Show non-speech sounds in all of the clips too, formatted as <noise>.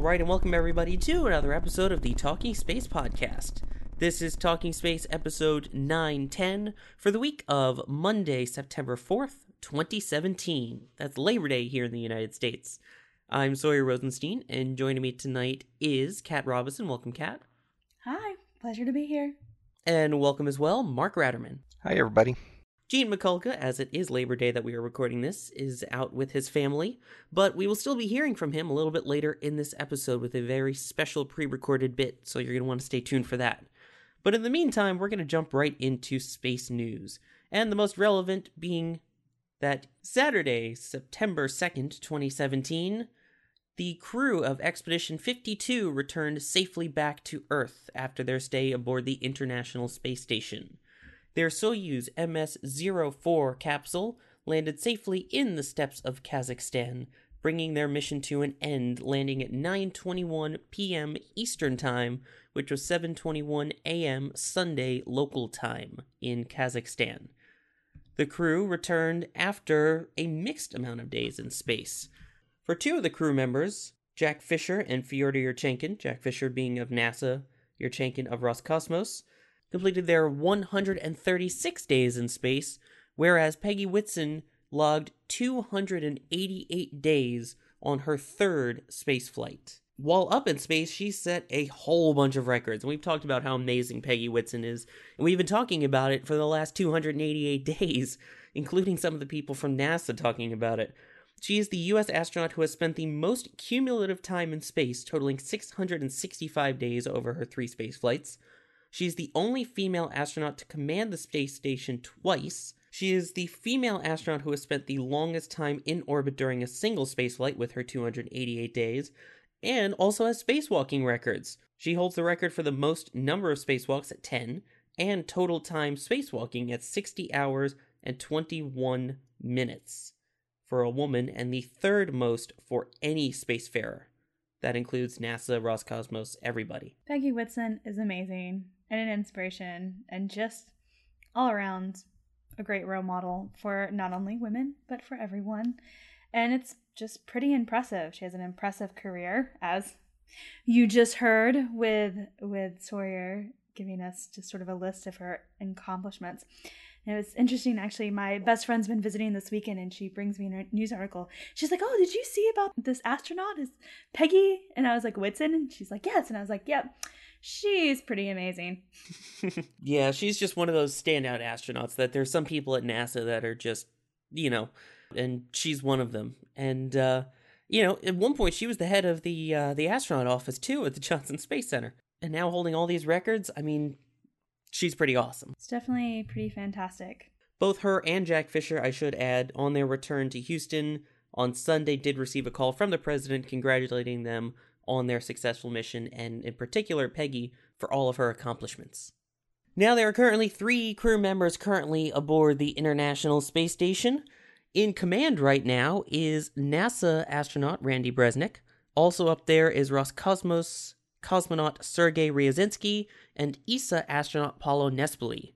All right, and welcome everybody to another episode of the Talking Space Podcast. This is Talking Space episode 910 for the week of Monday, September 4th, 2017. That's Labor Day here in the United States. I'm Sawyer Rosenstein, and joining me tonight is Kat Robison. Welcome, Kat. Hi, pleasure to be here. And welcome as well, Mark Ratterman. Hi, everybody. Gene Mikulka, as it is Labor Day that we are recording this, is out with his family, but we will still be hearing from him a little bit later in this episode with a very special pre recorded bit, so you're going to want to stay tuned for that. But in the meantime, we're going to jump right into space news, and the most relevant being that Saturday, September 2nd, 2017, the crew of Expedition 52 returned safely back to Earth after their stay aboard the International Space Station. Their Soyuz MS 04 capsule landed safely in the steppes of Kazakhstan, bringing their mission to an end, landing at 9:21 p.m. Eastern Time, which was 7:21 a.m. Sunday local time in Kazakhstan. The crew returned after a mixed amount of days in space. For two of the crew members, Jack Fisher and Fyodor Yurchikhin, Jack Fisher being of NASA, Yurchikhin of Roscosmos, completed their 136 days in space, whereas Peggy Whitson logged 288 days on her third space flight. While up in space, she set a whole bunch of records, and we've talked about how amazing Peggy Whitson is, and we've been talking about it for the last 288 <laughs> days, including some of the people from NASA talking about it. She is the US astronaut who has spent the most cumulative time in space, totaling 665 days over her three space flights. She is the only female astronaut to command the space station twice. She is the female astronaut who has spent the longest time in orbit during a single spaceflight with her 288 days, and also has spacewalking records. She holds the record for the most number of spacewalks at 10, and total time spacewalking at 60 hours and 21 minutes for a woman, and the third most for any spacefarer. That includes NASA, Roscosmos, everybody. Peggy Whitson is amazing and an inspiration and just all around a great role model for not only women, but for everyone. And it's just pretty impressive. She has an impressive career, as you just heard with with Sawyer giving us just sort of a list of her accomplishments. And it was interesting, actually. My best friend's been visiting this weekend, and she brings me a news article. She's like, "Oh, did you see about this astronaut? Is Peggy?" And I was like, "Whitson?" And she's like, "Yes." And I was like, "Yep." She's pretty amazing. <laughs> yeah, she's just one of those standout astronauts that there's some people at NASA that are just, you know, and she's one of them. And uh, you know, at one point she was the head of the uh, the astronaut office too at the <laughs> Johnson Space Center. And now holding all these records, I mean, she's pretty awesome. It's definitely pretty fantastic. Both her and Jack Fisher, I should add, on their return to Houston on Sunday did receive a call from the president congratulating them on their successful mission, and in particular Peggy for all of her accomplishments. Now, there are currently three crew members currently aboard the International Space Station. In command right now is NASA astronaut Randy Bresnik. Also up there is Roscosmos cosmonaut Sergei Ryazanskiy and ESA astronaut Paolo Nespoli.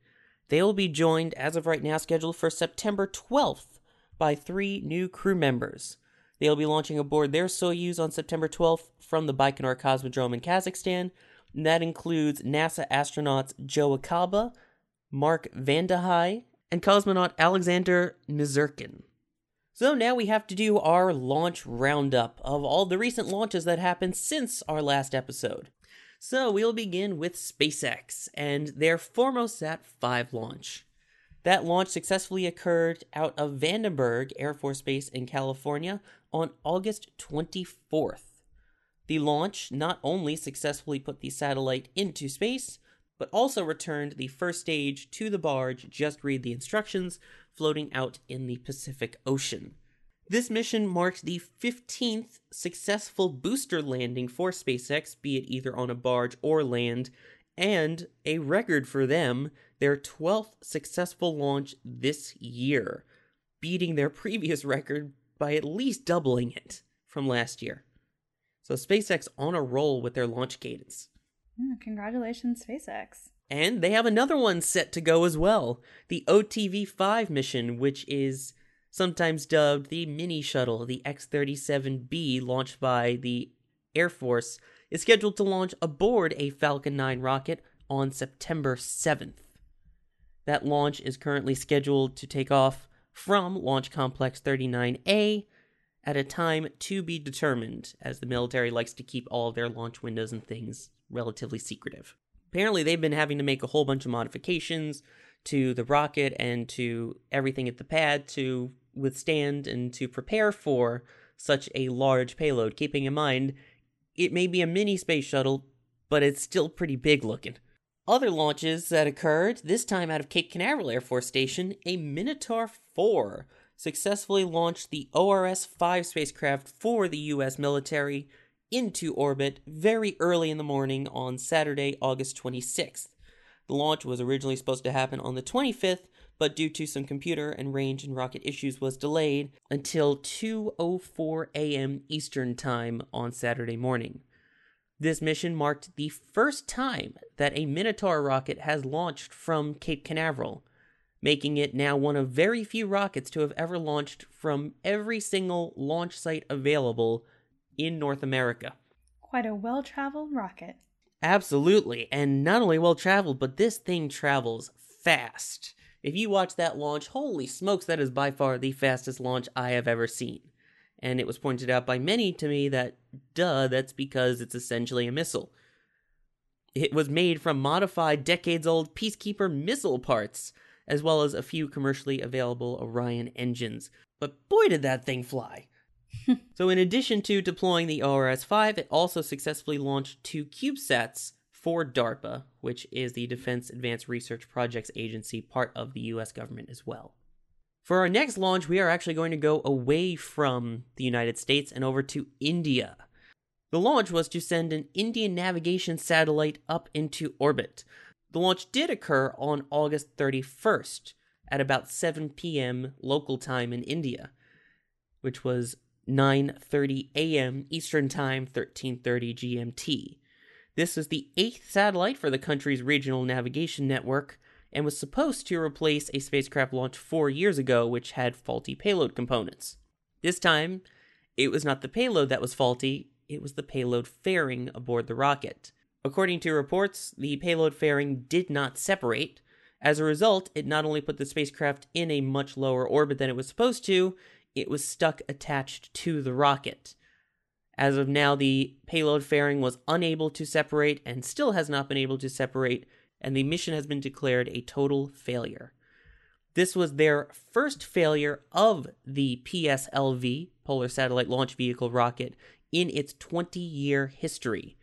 They will be joined, as of right now, scheduled for September 12th by three new crew members. They'll be launching aboard their Soyuz on September 12th from the Baikonur Cosmodrome in Kazakhstan. And that includes NASA astronauts Joe Acaba, Mark Vande Hei, and cosmonaut Alexander Misurkin. So now we have to do our launch roundup of all the recent launches that happened since our last episode. So we'll begin with SpaceX and their Formosat 5 launch. That launch successfully occurred out of Vandenberg Air Force Base in California on August 24th. The launch not only successfully put the satellite into space, but also returned the first stage to the barge, just read the instructions, floating out in the Pacific Ocean. This mission marked the 15th successful booster landing for SpaceX, be it either on a barge or land, and a record for them, their 12th successful launch this year, beating their previous record by at least doubling it from last year. So SpaceX on a roll with their launch cadence. Mm, congratulations, SpaceX. And they have another one set to go as well the OTV 5 mission, which is sometimes dubbed the mini shuttle, the X 37B, launched by the Air Force, is scheduled to launch aboard a Falcon 9 rocket on September 7th. That launch is currently scheduled to take off from Launch Complex 39A at a time to be determined, as the military likes to keep all of their launch windows and things relatively secretive. Apparently, they've been having to make a whole bunch of modifications to the rocket and to everything at the pad to withstand and to prepare for such a large payload, keeping in mind it may be a mini space shuttle, but it's still pretty big looking. Other launches that occurred, this time out of Cape Canaveral Air Force Station, a Minotaur 4 successfully launched the ORS 5 spacecraft for the US military into orbit very early in the morning on Saturday, August 26th. The launch was originally supposed to happen on the 25th, but due to some computer and range and rocket issues was delayed until 2:04 a.m. Eastern Time on Saturday morning. This mission marked the first time that a Minotaur rocket has launched from Cape Canaveral, making it now one of very few rockets to have ever launched from every single launch site available in North America. Quite a well traveled rocket. Absolutely, and not only well traveled, but this thing travels fast. If you watch that launch, holy smokes, that is by far the fastest launch I have ever seen. And it was pointed out by many to me that, duh, that's because it's essentially a missile. It was made from modified, decades old Peacekeeper missile parts, as well as a few commercially available Orion engines. But boy, did that thing fly! <laughs> so, in addition to deploying the ORS 5, it also successfully launched two CubeSats for DARPA, which is the Defense Advanced Research Projects Agency, part of the US government as well. For our next launch, we are actually going to go away from the United States and over to India. The launch was to send an Indian navigation satellite up into orbit. The launch did occur on August 31st at about 7 p.m. local time in India, which was 9:30 a.m. Eastern Time, 13:30 GMT. This was the eighth satellite for the country's regional navigation network and was supposed to replace a spacecraft launched four years ago, which had faulty payload components. This time, it was not the payload that was faulty, it was the payload fairing aboard the rocket. According to reports, the payload fairing did not separate. As a result, it not only put the spacecraft in a much lower orbit than it was supposed to, it was stuck attached to the rocket. As of now, the payload fairing was unable to separate and still has not been able to separate, and the mission has been declared a total failure. This was their first failure of the PSLV, Polar Satellite Launch Vehicle rocket, in its 20 year history.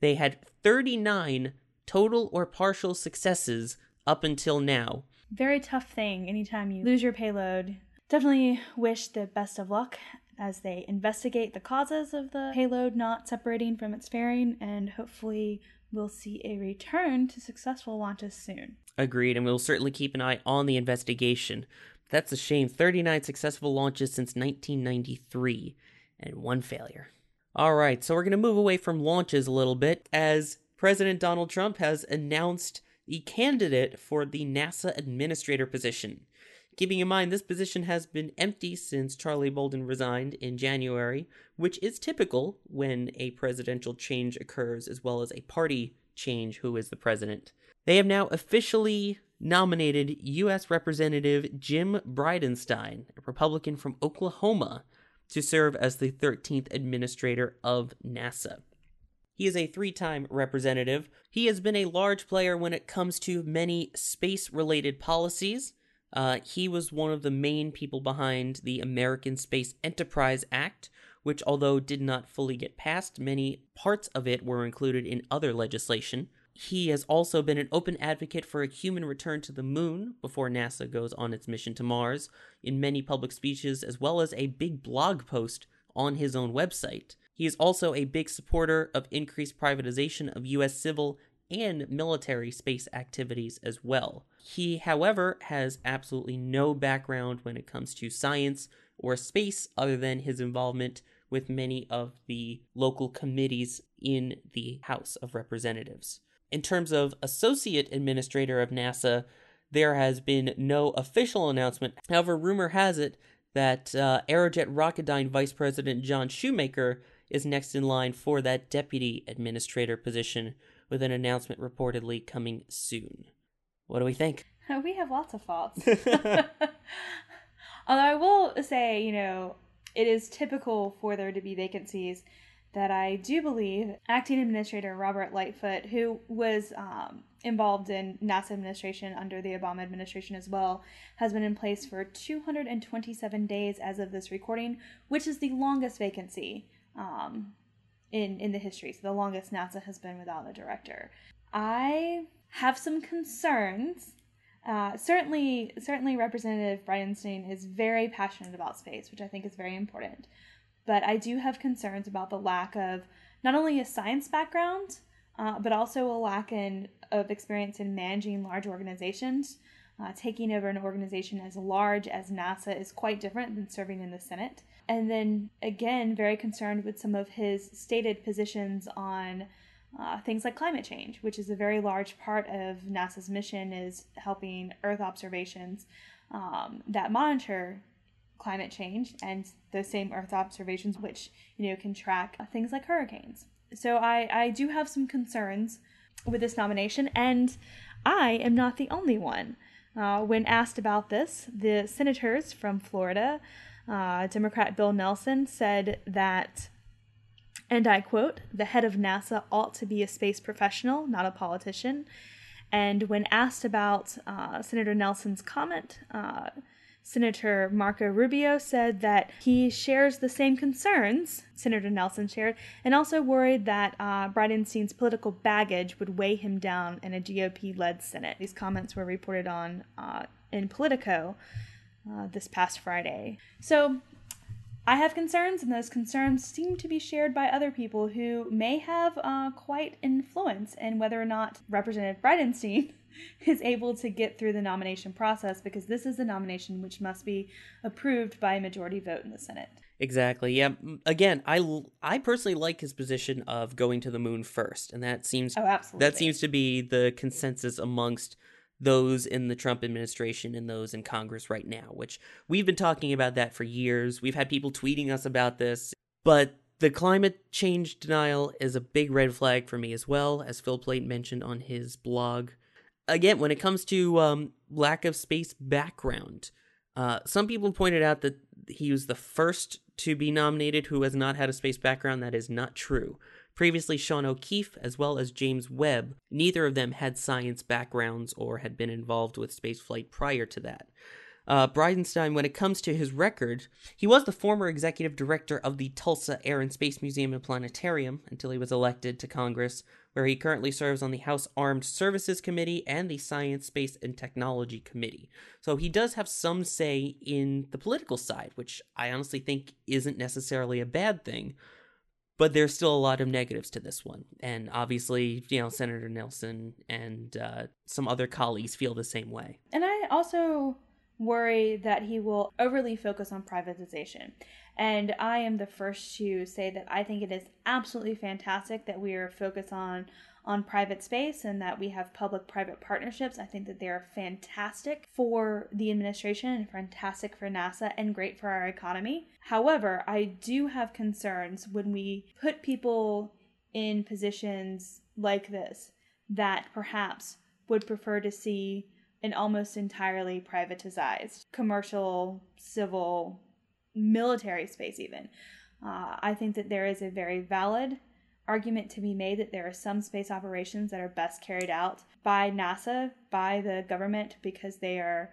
They had 39 total or partial successes up until now. Very tough thing anytime you lose your payload. Definitely wish the best of luck as they investigate the causes of the payload not separating from its fairing, and hopefully we'll see a return to successful launches soon. Agreed, and we'll certainly keep an eye on the investigation. That's a shame. 39 successful launches since 1993, and one failure. All right, so we're going to move away from launches a little bit as President Donald Trump has announced the candidate for the NASA administrator position. Keeping in mind, this position has been empty since Charlie Bolden resigned in January, which is typical when a presidential change occurs, as well as a party change who is the president. They have now officially nominated U.S. Representative Jim Bridenstine, a Republican from Oklahoma, to serve as the 13th administrator of NASA. He is a three time representative. He has been a large player when it comes to many space related policies. Uh, he was one of the main people behind the American Space Enterprise Act, which, although did not fully get passed, many parts of it were included in other legislation. He has also been an open advocate for a human return to the moon before NASA goes on its mission to Mars in many public speeches, as well as a big blog post on his own website. He is also a big supporter of increased privatization of U.S. civil and military space activities as well. He, however, has absolutely no background when it comes to science or space other than his involvement with many of the local committees in the House of Representatives. In terms of associate administrator of NASA, there has been no official announcement. However, rumor has it that uh, Aerojet Rocketdyne Vice President John Shoemaker is next in line for that deputy administrator position, with an announcement reportedly coming soon. What do we think? <laughs> We have lots of thoughts. <laughs> <laughs> Although I will say, you know, it is typical for there to be vacancies that I do believe acting administrator Robert Lightfoot, who was um, involved in NASA administration under the Obama administration as well, has been in place for 227 days as of this recording, which is the longest vacancy um, in in the history. So the longest NASA has been without a director. I have some concerns. Uh, certainly, certainly, Representative Bridenstine is very passionate about space, which I think is very important. But I do have concerns about the lack of not only a science background, uh, but also a lack in, of experience in managing large organizations. Uh, taking over an organization as large as NASA is quite different than serving in the Senate. And then again, very concerned with some of his stated positions on uh, things like climate change, which is a very large part of NASA's mission, is helping Earth observations um, that monitor climate change and those same Earth observations, which you know can track things like hurricanes. So I I do have some concerns with this nomination, and I am not the only one. Uh, when asked about this, the senators from Florida, uh, Democrat Bill Nelson, said that, and I quote, the head of NASA ought to be a space professional, not a politician. And when asked about uh, Senator Nelson's comment, uh, Senator Marco Rubio said that he shares the same concerns Senator Nelson shared, and also worried that uh, Bridenstine's political baggage would weigh him down in a GOP led Senate. These comments were reported on uh, in Politico uh, this past Friday. So I have concerns, and those concerns seem to be shared by other people who may have uh, quite influence in whether or not Representative Bridenstine <laughs> is able to get through the nomination process because this is a nomination which must be approved by a majority vote in the Senate. Exactly. Yeah. Again, I I personally like his position of going to the moon first, and that seems oh, absolutely. that seems to be the consensus amongst those in the Trump administration and those in Congress right now, which we've been talking about that for years. We've had people tweeting us about this, but the climate change denial is a big red flag for me as well, as Phil Plait mentioned on his blog again, when it comes to um, lack of space background, uh, some people pointed out that he was the first to be nominated who has not had a space background. That is not true. Previously, Sean O'Keefe as well as James Webb, neither of them had science backgrounds or had been involved with spaceflight prior to that. Uh, Bridenstine, when it comes to his record, he was the former executive director of the Tulsa Air and Space Museum and Planetarium until he was elected to Congress, where he currently serves on the House Armed Services Committee and the Science, Space, and Technology Committee. So he does have some say in the political side, which I honestly think isn't necessarily a bad thing. But there's still a lot of negatives to this one. And obviously, you know, Senator Nelson and uh, some other colleagues feel the same way. And I also worry that he will overly focus on privatization. And I am the first to say that I think it is absolutely fantastic that we are focused on on private space and that we have public private partnerships. I think that they are fantastic for the administration and fantastic for NASA and great for our economy. However, I do have concerns when we put people in positions like this that perhaps would prefer to see an almost entirely privatized commercial, civil, military space, even. Uh, I think that there is a very valid argument to be made that there are some space operations that are best carried out by NASA, by the government, because they are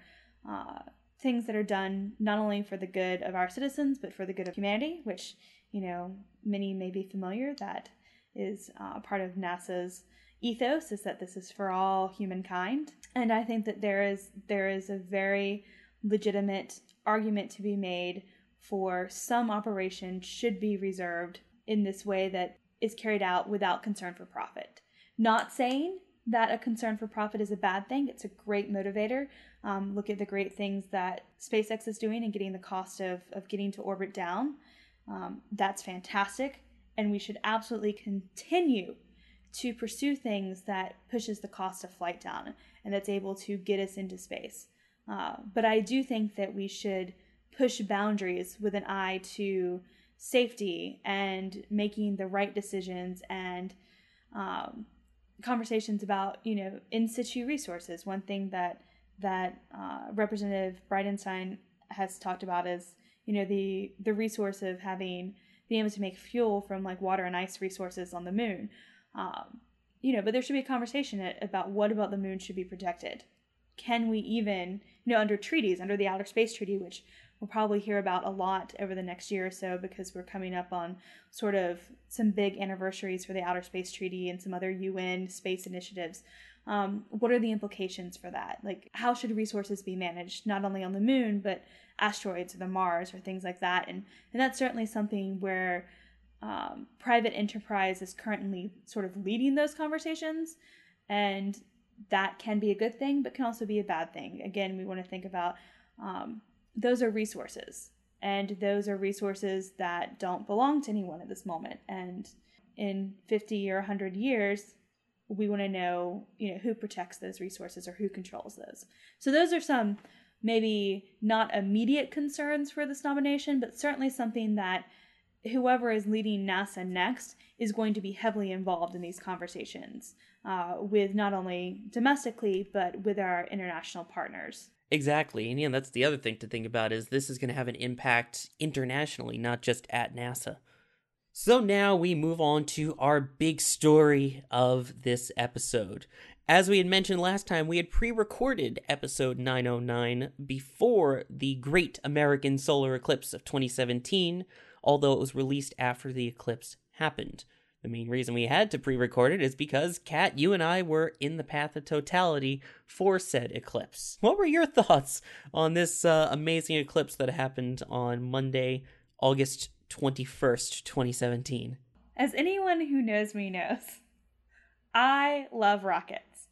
uh, things that are done not only for the good of our citizens, but for the good of humanity, which, you know, many may be familiar. That is uh, part of NASA's ethos is that this is for all humankind and i think that there is there is a very legitimate argument to be made for some operation should be reserved in this way that is carried out without concern for profit. Not saying that a concern for profit is a bad thing. It's a great motivator. Um, look at the great things that spacex is doing and getting the cost of, of getting to orbit down. Um, that's fantastic. And we should absolutely continue to pursue things that pushes the cost of flight down and that's able to get us into space. Uh, but I do think that we should push boundaries with an eye to safety and making the right decisions and um, conversations about you know in situ resources. One thing that that uh, Representative Bridenstine has talked about is you know the the resource of having being able to make fuel from like water and ice resources on the moon um, you know, but there should be a conversation about what about the moon should be protected. Can we even, you know, under treaties, under the Outer Space Treaty, which we'll probably hear about a lot over the next year or so because we're coming up on sort of some big anniversaries for the Outer Space Treaty and some other UN space initiatives. Um, what are the implications for that? Like, how should resources be managed, not only on the moon, but asteroids or the Mars or things like that? And, and that's certainly something where um, private enterprise is currently sort of leading those conversations, and that can be a good thing, but can also be a bad thing. Again, we want to think about um, those are resources, and those are resources that don't belong to anyone at this moment. And in 50 or 100 years, we want to know, you know, who protects those resources or who controls those. So those are some maybe not immediate concerns for this nomination, but certainly something that whoever is leading NASA next is going to be heavily involved in these conversations uh, with not only domestically but with our international partners. Exactly. And yeah, that's the other thing to think about is this is going to have an impact internationally, not just at NASA. So now we move on to our big story of this episode. As we had mentioned last time, we had pre recorded episode 909 before the Great American Solar Eclipse of 2017, although it was released after the eclipse happened. The main reason we had to pre record it is because, Kat, you and I were in the path of totality for said eclipse. What were your <laughs> thoughts on this uh, amazing eclipse that happened on Monday, August 21st, 2017? As anyone who knows me knows, I love rockets.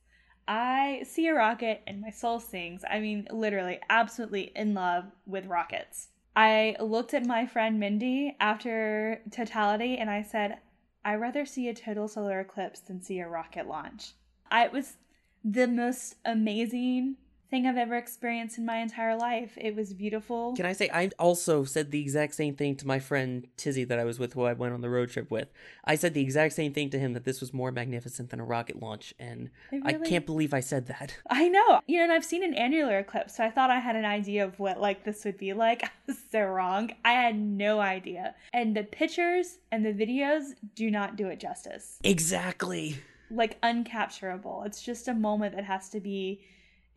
I see a rocket and my soul sings. I mean, literally, absolutely in love with rockets. I looked at my friend Mindy after totality and I said, I'd rather see a total solar eclipse than see a rocket launch. I, it was the most amazing thing I've ever experienced in my entire life. It was beautiful. Can I say I also said the exact same thing to my friend Tizzy that I was with, who I went on the road trip with. I said the exact same thing to him that this was more magnificent than a rocket launch, and really, I can't believe I said that. <laughs> I know, you know, and I've seen an annular eclipse, so I thought I had an idea of what like this would be like. <laughs> I was so wrong. I had no idea, and the pictures and the videos do not do it justice. Exactly. Like uncapturable. It's just a moment that has to be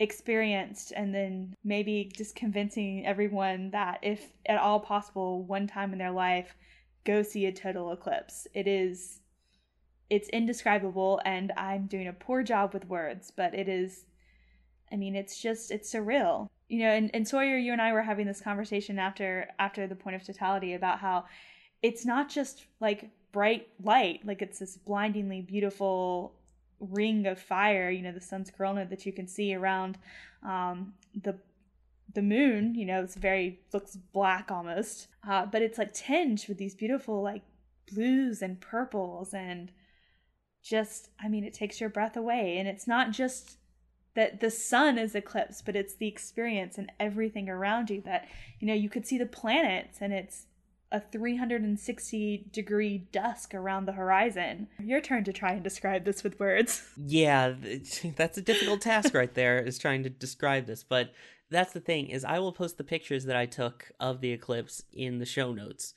experienced and then maybe just convincing everyone that if at all possible one time in their life go see a total eclipse. It is it's indescribable and i'm doing a poor job with words but it is i mean it's just it's surreal. You know and, and sawyer you and i were having this conversation after after the point of totality about how it's not just like bright light like it's this blindingly beautiful ring of fire, you know, the sun's corona that you can see around um, the the moon. You know, it's very looks black almost, uh, but it's like tinged with these beautiful like blues and purples and just I mean, it takes your breath away. And it's not just that the sun is eclipsed, but it's the experience and everything around you that you know you could see the planets and it's a 360 degree dusk around the horizon. Your turn to try and describe this with words. <laughs> Yeah, <laughs> that's a difficult task right there is trying to describe this, but that's the thing is I will post the pictures that I took of the eclipse in the show notes.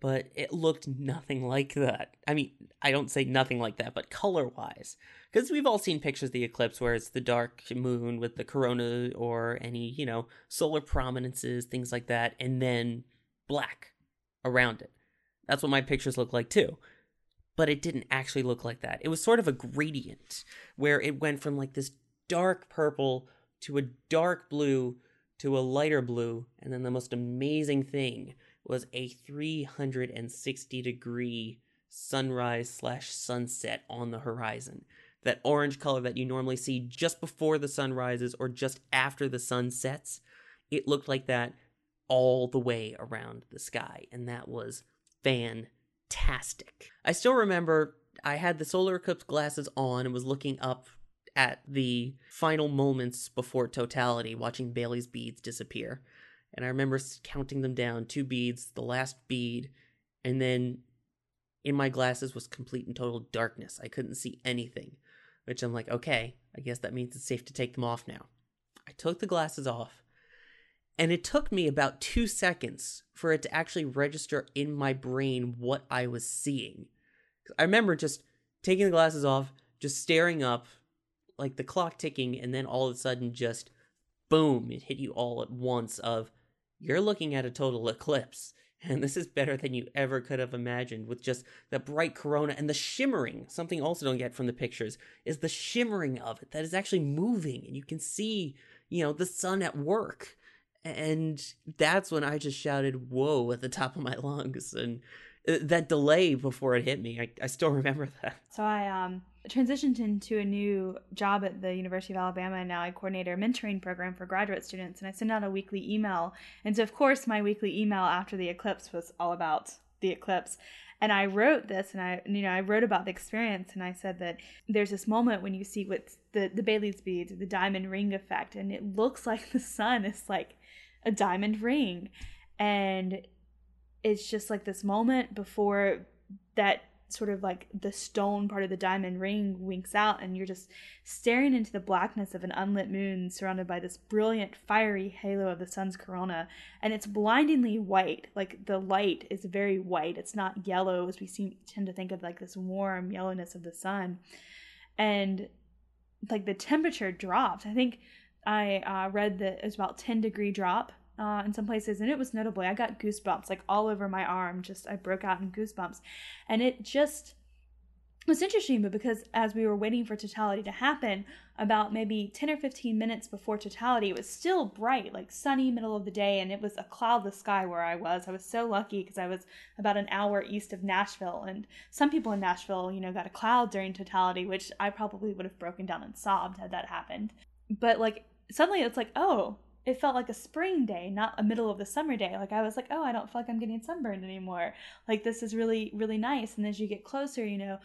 but it looked nothing like that. I mean, I don't say nothing like that, but color wise. Because we've all seen pictures of the eclipse where it's the dark moon with the corona or any, you know, solar prominences, things like that, and then black around it. That's what my pictures look like too. But it didn't actually look like that. It was sort of a gradient where it went from like this dark purple to a dark blue to a lighter blue, and then the most amazing thing was a 360 degree sunrise slash sunset on the horizon. That orange color that you normally see just before the sun rises or just after the sun sets, it looked like that all the way around the sky, and that was fantastic. I still remember I had the solar eclipse glasses on and was looking up at the final moments before totality, watching Baily's beads disappear. And I remember counting them down two beads, the last bead, and then in my glasses was complete and total darkness. I couldn't see anything, which I'm like, okay, I guess that means it's safe to take them off now. I took the glasses off, and it took me about two seconds for it to actually register in my brain what I was seeing. I remember just taking the glasses off, just staring up, like the clock ticking, and then all of a sudden, just boom, it hit you all at once of you're looking at a total eclipse. And this is better than you ever could have imagined with just the bright corona and the shimmering. Something also don't get from the pictures is the shimmering of it that is actually moving and you can see, you know, the sun at work. And that's when I just shouted, whoa, at the top of my lungs. And uh, that delay before it hit me, I, I still <laughs> remember that. So I um transitioned into a new job at the University of Alabama, and now I coordinate a mentoring program for graduate students. And I send out a weekly email. And so, of course, my weekly email after the eclipse was all about the eclipse. And I wrote this, and I, you know, I wrote about the experience, and I said that there's this moment when you see what's the the Baily's beads, the diamond ring effect, and it looks like the sun is like a diamond ring, and it's just like this moment before that sort of like the stone part of the diamond ring winks out and you're just staring into the blackness of an unlit moon surrounded by this brilliant fiery halo of the sun's corona. And it's blindingly white. Like the light is very white. It's not yellow as we seem, tend to think of like this warm yellowness of the sun. And like the temperature dropped i think i uh, read that it was about 10 degree drop uh, in some places, and it was notably. I got goosebumps like all over my arm. Just I broke out in goosebumps, and it just was interesting. But because as we were waiting for totality to happen, about maybe ten or fifteen minutes before totality, it was still bright, like sunny middle of the day, and it was a cloudless sky where I was. I was so lucky because I was about an hour east of Nashville, and some people in Nashville, you know, got a cloud during totality, which I probably would have broken down and sobbed had that happened. But like suddenly, it's like, oh it felt like a spring day, not a middle of the summer day. Like I was like, oh, I don't feel like I'm getting sunburned anymore. Like this is really, really nice. And as you get closer, you know,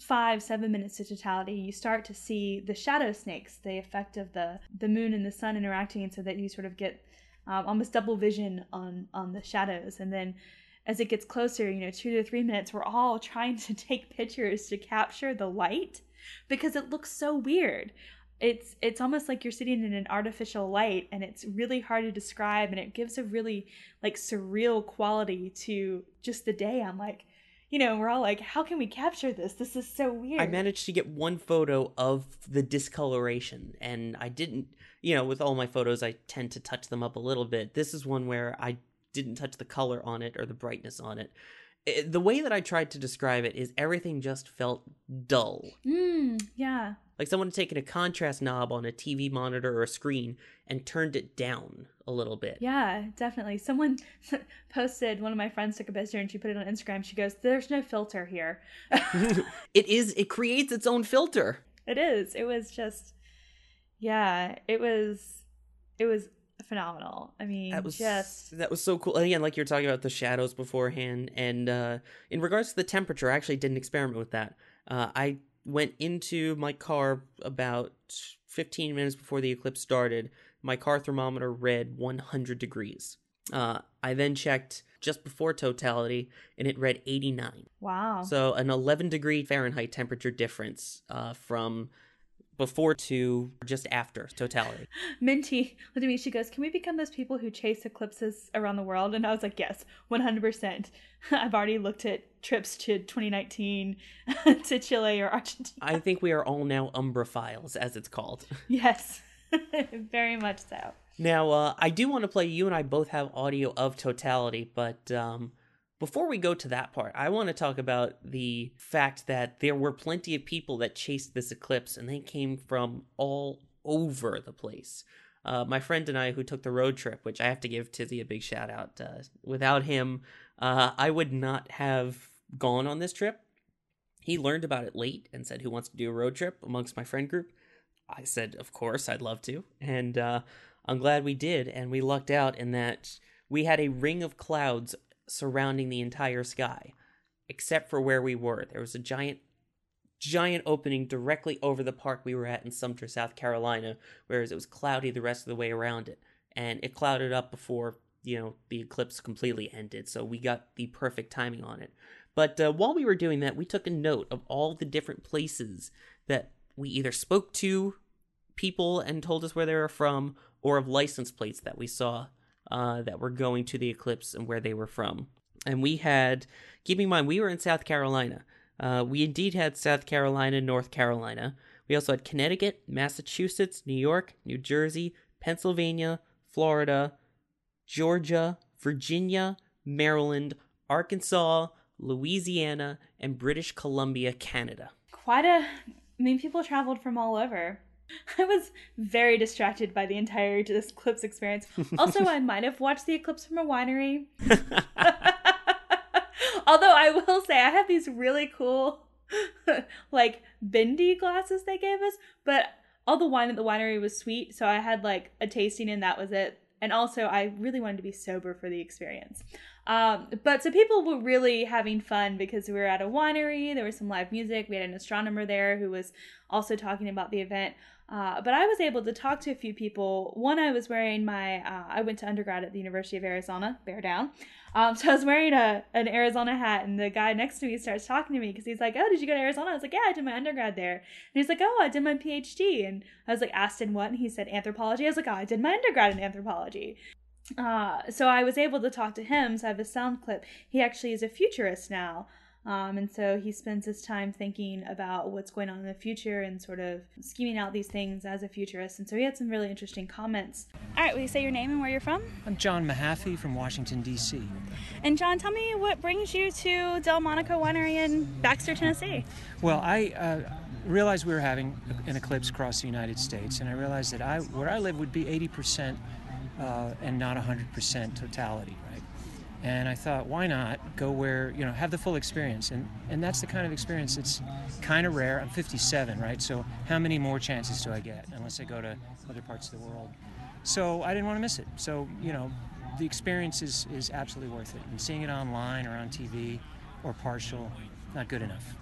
five, seven minutes to totality, you start to see the shadow snakes, the effect of the the moon and the sun interacting, so that you sort of get um, almost double vision on on the shadows. And then as it gets closer, you know, two to three minutes, we're all <laughs> trying to take pictures to capture the light because it looks so weird it's it's almost like you're sitting in an artificial light and it's really hard to describe and it gives a really like surreal quality to just the day. I'm like you know we're all like how can we capture this? This is so weird. i managed to get one photo of the discoloration and i didn't you know with all my photos i tend to touch them up a little bit. This is one where i didn't touch the color on it or the brightness on it. It, the way that I tried to describe it is everything just felt dull. Mm, yeah. Like someone had taken a contrast knob on a TV monitor or a screen and turned it down a little bit. Yeah, definitely. Someone <laughs> posted, one of my friends took a picture and she put it on Instagram. She goes, There's no filter here. <laughs> <laughs> it is, it creates its own filter. It is. It was just, yeah, it was, it was phenomenal. I mean, that was just that was so cool. And again, like you're talking about the shadows beforehand, and uh, in regards to the temperature, I actually did an experiment with that. Uh, I went into my car about 15 minutes before the eclipse started. My car thermometer read 100 degrees. Uh, I then checked just before totality, and it read 89. Wow! So an 11 degree Fahrenheit temperature difference uh, from before to just after totality. <laughs> Mindy looked at me. She goes, "Can we become those people who chase eclipses around the world?" And I was like, "Yes, one hundred percent." <laughs> I've already looked at trips to 2019 <laughs> to Chile or Argentina. I think we are all now Umbraphiles, as it's called. Yes, very much so. Now, uh, I do want to play. You and I both have audio of totality, but um, before we go to that part, I want to talk about the fact that there were plenty of people that chased this eclipse, and they came from all over the place. Uh, my friend and I, who took the road trip, which I have to give Tizzy a big shout out. Uh, without him, uh, I would not have gone on this trip. He learned about it late and said, Who wants to do a road trip amongst my friend group? I said, Of course, I'd love to. And uh, I'm glad we did. And we lucked out in that we had a ring of clouds surrounding the entire sky, except for where we were. There was a giant, giant opening directly over the park we were at in Sumter, South Carolina, whereas it was cloudy the rest of the way around it. And it clouded up before, you know, the eclipse completely ended. So we got the perfect timing on it. But uh, while we were doing that, we took a note of all the different places that we either spoke to people and told us where they were from, or of license plates that we saw uh, that were going to the eclipse and where they were from. And we had, keep in mind, we were in South Carolina. Uh, we indeed had South Carolina, North Carolina. We also had Connecticut, Massachusetts, New York, New Jersey, Pennsylvania, Florida, Georgia, Virginia, Maryland, Arkansas, Louisiana, and British Columbia, Canada. Quite a. I mean, people traveled from all over. <laughs> I was very distracted by the entire eclipse experience. <laughs> Also, I might have watched the eclipse from a winery. <laughs> Although I will say, I have these really cool, like, bendy glasses they gave us, but all the wine at the winery was sweet, so I had like a tasting and that was it. And also, I really wanted to be sober for the experience. Um, but so people were really having fun because we were at a winery. There was some live music. We had an astronomer there who was also talking about the event. Uh, but I was able to talk to a few people. One, I was wearing my, uh, I went to undergrad at the University of Arizona, bear down. Um, <laughs> so I was wearing a an Arizona hat, and the guy next to me starts talking to me because he's like, "Oh, did you go to Arizona?" I was like, "Yeah, I did my undergrad there." And he's like, "Oh, I did my PhD." And I was like, "Asked in what?" And he said, "Anthropology." I was like, "Oh, I did my undergrad in anthropology." Uh, so I was able to talk to him. So I have a sound clip. He actually is a futurist now. Um, and so he spends his time thinking about what's going on in the future and sort of scheming out these things as a futurist. And so he had some really interesting comments. All right, will you say your name and where you're from? I'm John Mahaffie from Washington, D.C. And John, tell me what brings you to DelMonaco Winery in Baxter, Tennessee? Well, I uh, realized we were having an eclipse across the United States, and I realized that I, where I live would be 80% uh, and not 100% totality, right? And I thought, why not go where, you know, have the full experience? And, and that's the kind of experience that's kind of rare. I'm 57, right? So how many more chances do I get unless I go to other parts of the world? So I didn't want to miss it. So, you know, the experience is, is absolutely worth it. And seeing it online or on TV or partial, not good enough.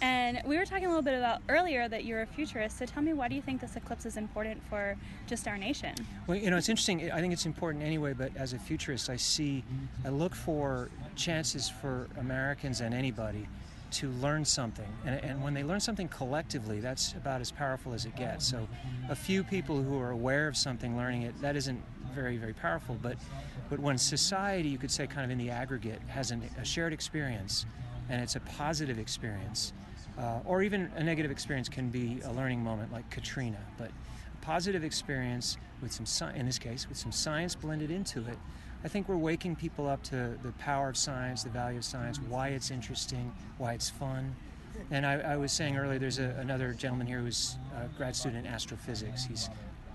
And we were talking a little bit about earlier that you're a futurist. So tell me, why do you think this eclipse is important for just our nation? Well, you know, it's interesting. I think it's important anyway, but as a futurist, I see, I look for chances for Americans and anybody to learn something. And, and when they learn something collectively, that's about as powerful as it gets. So a few people who are aware of something learning it, that isn't very, very powerful. But, but when society, you could say, kind of in the aggregate, has an, a shared experience, and it's a positive experience, uh, or even a negative experience can be a learning moment like Katrina, but a positive experience with some, sci- in this case, with some science blended into it, I think we're waking people up to the power of science, the value of science, why it's interesting, why it's fun. And I, I was saying earlier, there's a, another gentleman here who's a grad student in astrophysics. He's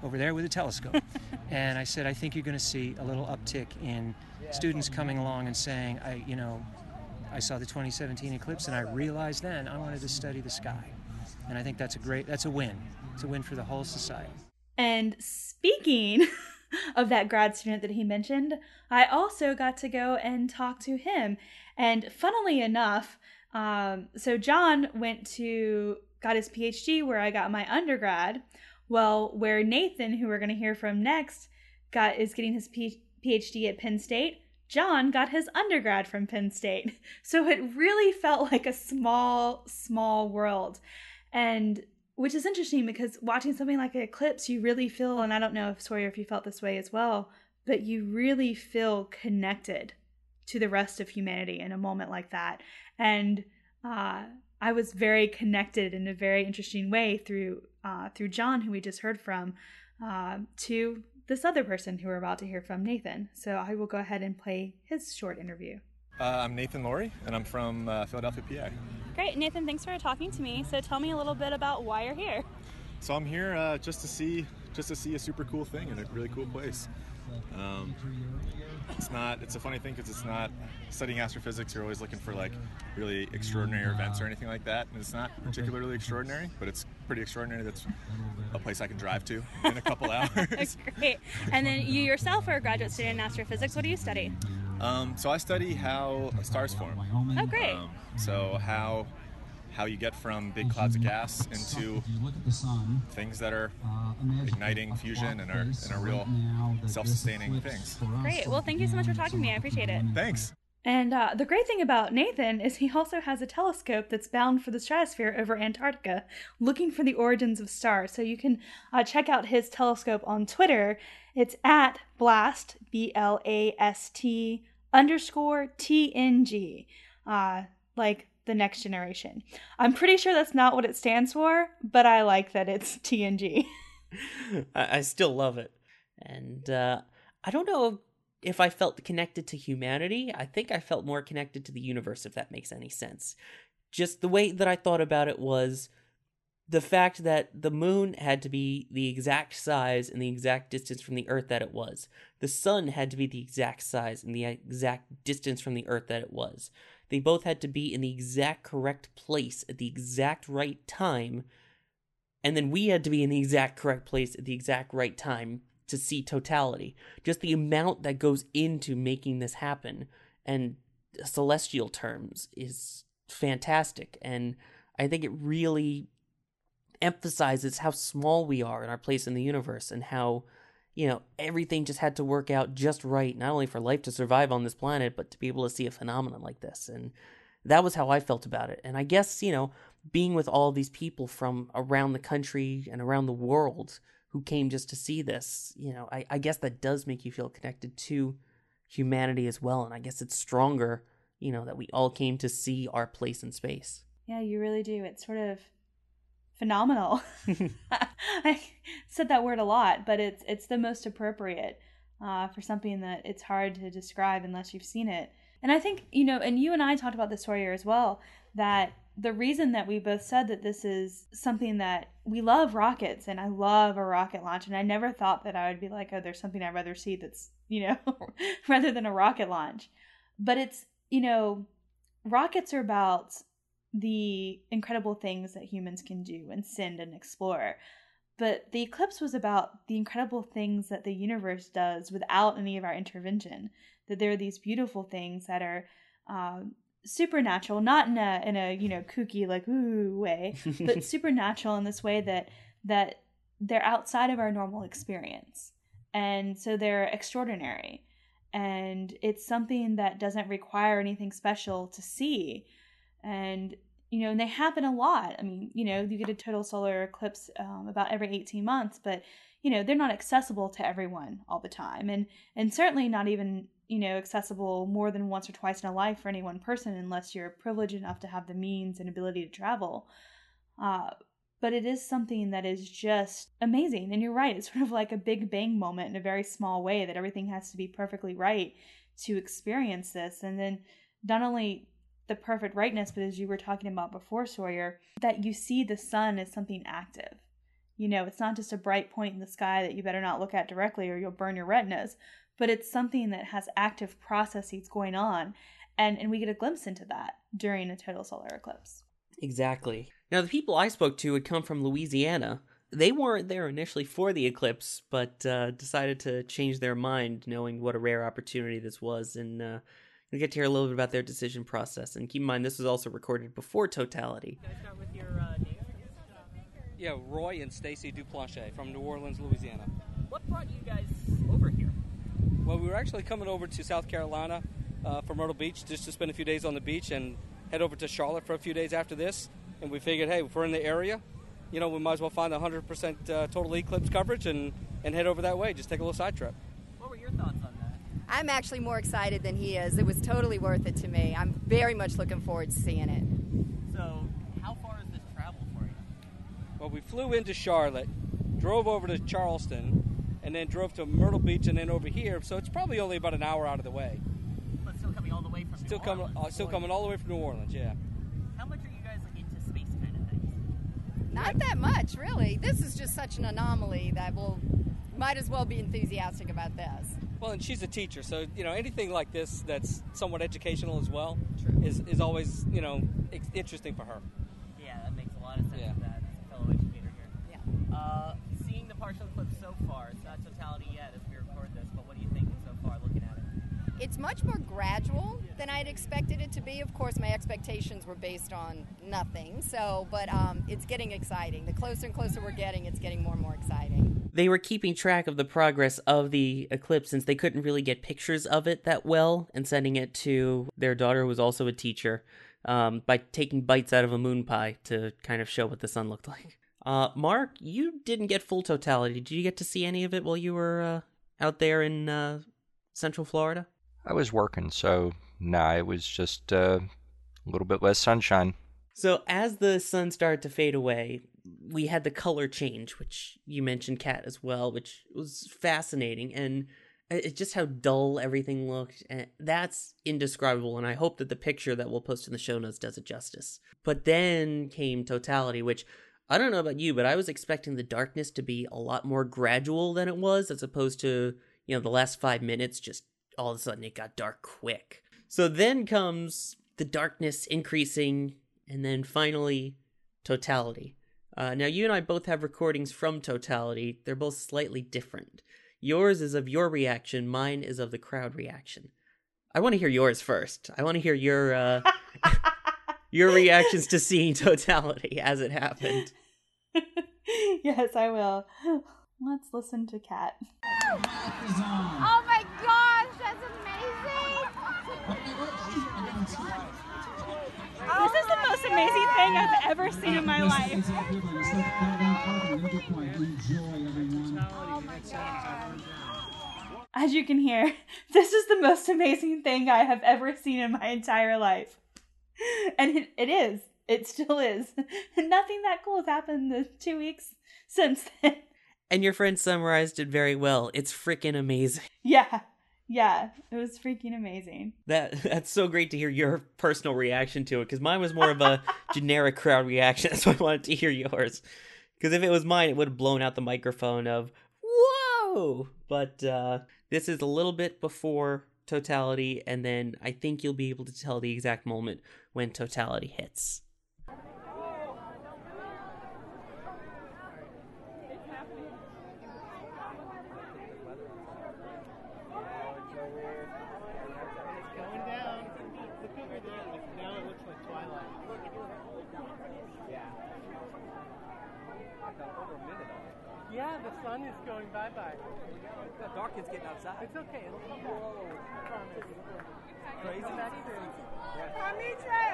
over there with a telescope. <laughs> and I said, I think you're going to see a little uptick in students coming along and saying, I, you know, I saw the 2017 eclipse and I realized then I wanted to study the sky. And I think that's a great, that's a win. It's a win for the whole society. And speaking <laughs> of that grad student that he mentioned, I also got to go and talk to him. And funnily enough, um, so John went to, got his PhD where I got my undergrad. Well, where Nathan, who we're going to hear from next, got is getting his P- PhD at Penn State. John got his undergrad from Penn State. <laughs> So it really felt like a small, small world. And which is interesting because watching something like an eclipse, you really feel, and I don't know if Sawyer, if you felt this way as well, but you really feel connected to the rest of humanity in a moment like that. And uh, I was very connected in a very interesting way through uh, through John, who we just heard from, uh, to this other person who we're about to hear from, Nathan. So I will go ahead and play his short interview. Uh, I'm Nathan Laurie, and I'm from uh, Philadelphia, PA. Great, Nathan. Thanks for talking to me. So tell me a little bit about why you're here. So I'm here uh, just to see just to see a super cool thing in a really cool place. Um, it's not. It's a funny thing because it's not studying astrophysics. You're always looking for like really extraordinary events or anything like that, and it's not <laughs> particularly extraordinary, but it's pretty extraordinary. That's a place I can drive to in a couple <laughs> hours. That's great. And then you yourself are a graduate student in astrophysics. What do you study? Um, so I study how stars form. Oh, great. Um, so how how you get from big clouds of gas into things that are igniting fusion and are, and are real self-sustaining things. Great. Well, thank you so much for talking to me. I appreciate it. Thanks. And uh, the great thing about Nathan is he also has a telescope that's bound for the stratosphere over Antarctica, looking for the origins of stars. So you can uh, check out his telescope on Twitter. It's at blast b l a s t underscore t n g, uh, like the next generation. I'm pretty sure that's not what it stands for, but I like that it's <laughs> TNG. I, still love it, and uh, I don't know if I felt connected to humanity, I think I felt more connected to the universe, if that makes any sense. Just the way that I thought about it was the fact that the moon had to be the exact size and the exact distance from the earth that it was. The sun had to be the exact size and the exact distance from the earth that it was. They both had to be in the exact correct place at the exact right time. And then we had to be in the exact correct place at the exact right time to see totality. Just the amount that goes into making this happen and celestial terms is fantastic. And I think it really emphasizes how small we are in our place in the universe and how, you know, everything just had to work out just right, not only for life to survive on this planet, but to be able to see a phenomenon like this. And that was how I felt about it. And I guess, you know, being with all these people from around the country and around the world who came just to see this, you know, I, I guess that does make you feel connected to humanity as well. And I guess it's stronger, you know, that we all came to see our place in space. Yeah, you really do. It's sort of phenomenal. <laughs> <laughs> I said that word a lot, but it's it's the most appropriate uh, for something that it's hard to describe unless you've seen it. And I think you know, and you and I talked about this Sawyer as well. That the reason that we both said that this is something that we love rockets, and I love a rocket launch, and I never thought that I would be like, oh, there's something I'd rather see that's you know, <laughs> rather than a rocket launch. But it's you know, rockets are about the incredible things that humans can do and send and explore. But the eclipse was about the incredible things that the universe does without any of our intervention. That there are these beautiful things that are um, supernatural, not in a in a you know kooky like ooh way, <laughs> but supernatural in this way that that they're outside of our normal experience, and so they're extraordinary. And it's something that doesn't require anything special to see and you know and they happen a lot. I mean you know you get a total solar eclipse um, about every 18 months but you know they're not accessible to everyone all the time and and certainly not even you know accessible more than once or twice in a life for any one person unless you're privileged enough to have the means and ability to travel. Uh, but it is something that is just amazing and you're right it's <laughs> sort of like a big bang moment in a very small way that everything has to be perfectly right to experience this and then not only the perfect rightness, but as you were talking about before, Sawyer, that you see the sun as something active. You know, it's not just a bright point in the sky that you better not look at directly or you'll burn your retinas, but it's something that has active processes going on. And, and we get a glimpse into that during a total solar eclipse. Exactly. Now, the people I spoke to had come from Louisiana. They weren't there initially for the eclipse, but uh, decided to change their mind, knowing what a rare opportunity this was, and uh, we get to hear a little bit about their decision process. And keep in mind, this was also recorded before Totality. Your, uh, yeah, Roy and Stacy Duplanche from New Orleans, Louisiana. What brought you guys over here? Well, we were actually coming over to South Carolina uh, from Myrtle Beach just to spend a few days on the beach and head over to Charlotte for a few days after this. And we figured, hey, if we're in the area, you know, we might as well find the 100% uh, total eclipse coverage and, and head over that way. Just take a little side trip. What were your thoughts on that? I'm actually more excited than he is. It was totally worth it to me. I'm very much looking forward to seeing it. So, how far is this travel for you? Well, we flew into Charlotte, drove over to Charleston, and then drove to Myrtle Beach and then over here. So it's probably only about an hour out of the way. But still coming all the way from Still New coming, Orleans. uh, still coming all the way from New Orleans. Yeah. How much are you guys like, into space kind of things? Not that much, really. This is just such an anomaly that we'll might as well be enthusiastic about this. Well, and she's a teacher, so you know anything like this that's somewhat educational as well is is always you know interesting for her. Yeah, that makes a lot of sense Yeah. that fellow educator here. Yeah. Uh, seeing the partial eclipse so far, it's not totality yet as we record this, but what do you think so far looking at it? It's much more gradual than I'd expected it to be. Of course, my expectations were based on nothing. So, but um, it's getting exciting. The closer and closer we're getting, it's getting more and more exciting. They were keeping track of the progress of the eclipse since they couldn't really get pictures of it that well and sending it to their daughter, who was also a teacher, um, by taking bites out of a moon pie to kind of show what the sun looked like. Uh, Mark, you didn't get full totality. Did you get to see any of it while you were uh, out there in uh, Central Florida? I was working, so nah, it was just uh, a little bit less sunshine. So as the sun started to fade away, we had the color change, which you mentioned, Kat, as well, which was fascinating, and it's just how dull everything looked, and that's indescribable. And I hope that the picture that we'll post in the show notes does it justice. But then came totality, which I don't know about you, but I was expecting the darkness to be a lot more gradual than it was, as opposed to you know the last five minutes just all of a sudden it got dark quick. So then comes the darkness increasing, and then finally, totality. Uh, now, you and I both have recordings from totality. They're both slightly different. Yours is of your reaction, mine is of the crowd reaction. I want to hear yours first. I want to hear your uh, <laughs> your reactions to seeing totality as it happened. <laughs> yes, I will. Let's listen to Kat. Oh my gosh, that's amazing! This is the most amazing thing I've ever seen in my life. As you can hear, <laughs> this is the most amazing thing I have ever seen in my entire life. And it, it is. It still is. <laughs> Nothing that cool has happened in the two weeks since then. And your friend summarized it very well. It's freaking amazing. Yeah. Yeah. It was freaking amazing. That <laughs> that's so great to hear your personal reaction to it because mine was more of a <laughs> generic crowd reaction. <laughs> That's why I wanted to hear yours. Because if it was mine, it would have blown out the microphone of whoa. But uh, this is a little bit before totality, and then I think you'll be able to tell the exact moment when totality hits. Going down. Look over there. Like, now it looks like twilight. Yeah, the sun is going bye bye. The dark is getting outside. It's okay. It'll come back. Crazy. Come back. Woo!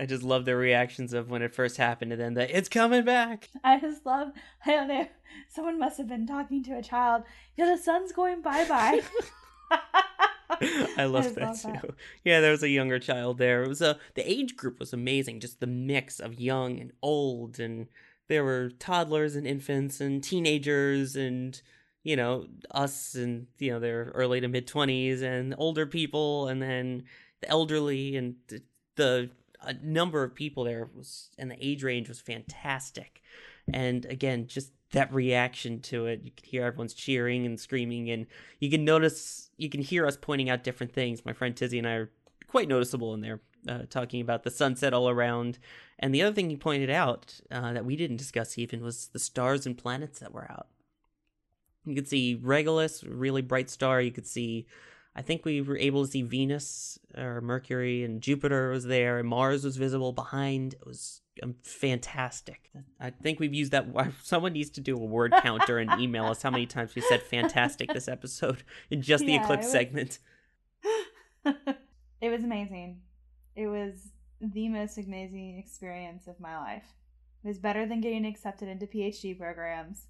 I just love the reactions of when it first happened and then the it's coming back. I just love. I don't know. Someone must have been talking to a child. Yeah, the sun's going bye bye. <laughs> <laughs> I love that love too. that. Yeah, there was a younger child there. It was a the age group was amazing. Just the mix of young and old, and there were toddlers and infants and teenagers and you know us and you know their early to mid twenties and older people and then the elderly and the a number of people there was and the age range was fantastic. And again, just that reaction to it, you could hear everyone's cheering and screaming, and you can notice, you can hear us pointing out different things. My friend Tizzy and I are quite noticeable in there, uh, talking about the sunset all around. And the other thing he pointed out uh, that we didn't discuss even was the stars and planets that were out. You could see Regulus, really bright star. You could see, I think we were able to see Venus or Mercury, and Jupiter was there, and Mars was visible behind. It was um, fantastic. I think we've used that. <laughs> Someone needs to do a word counter and email us how many times we said fantastic this episode <laughs> in just the Yeah, eclipse it was- segment. <laughs> it was amazing. It was the most amazing experience of my life. It was better than getting accepted into PhD programs.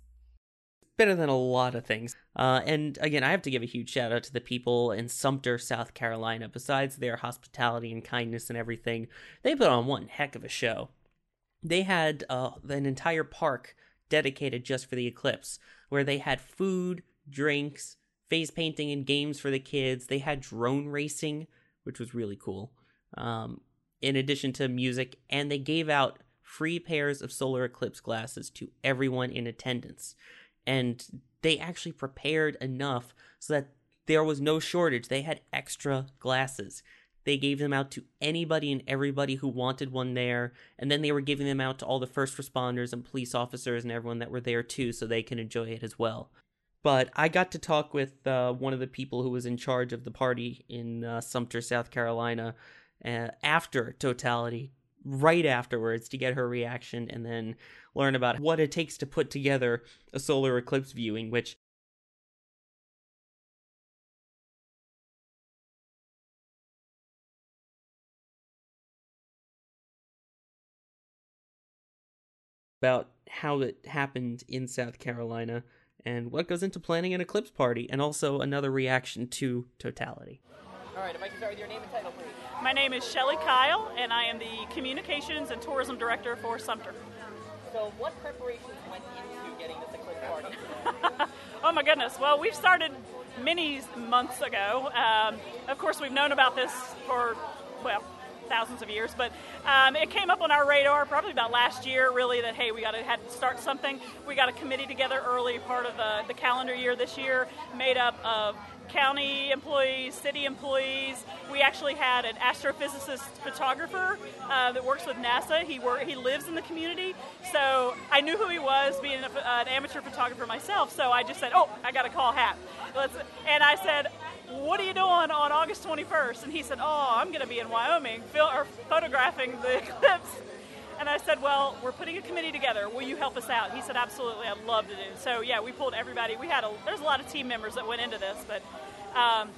Better than a lot of things. Uh, and again, I have to give a huge shout out to the people in Sumter, South Carolina. Besides their hospitality and kindness and everything, they put on one heck of a show. They had uh, an entire park dedicated just for the eclipse, where they had food, drinks, face painting, and games for the kids. They had drone racing, which was really cool. Um, in addition to music, and they gave out free pairs of solar eclipse glasses to everyone in attendance and they actually prepared enough so that there was no shortage. They had extra glasses. They gave them out to anybody and everybody who wanted one there, and then they were giving them out to all the first responders and police officers and everyone that were there too, so they can enjoy it as well. But I got to talk with uh, one of the people who was in charge of the party in uh, Sumter, South Carolina, uh, after Totality, right afterwards, to get her reaction and then learn about what it takes to put together a solar eclipse viewing, which about how it happened in South Carolina and what goes into planning an eclipse party, and also another reaction to totality. All right, I can start with your name and title, please. My name is Shelley Kyle, and I am the Communications and Tourism Director for Sumter. So, what preparations went into getting this eclipse party? <laughs> Oh my goodness. Well, we've started many months ago. Um, of course, we've known about this for, well, thousands of years, but um, it came up on our radar probably about last year, really, that hey, we got to had to start something. We got a committee together early part of the, the calendar year this year, made up of county employees, city employees. We actually had an astrophysicist photographer uh, that works with NASA. He work, he lives in the community, so I knew who he was, being a, an amateur photographer myself. So I just said, "Oh, I got to call Hap." Let's, and I said, "What are you doing on August 21st?" And he said, "Oh, I'm going to be in Wyoming, fil- or photographing the <laughs> eclipse." And I said, "Well, we're putting a committee together. Will you help us out?" He said, "Absolutely. I'd love to do." So yeah, we pulled everybody. We had a there's a lot of team members that went into this, but um,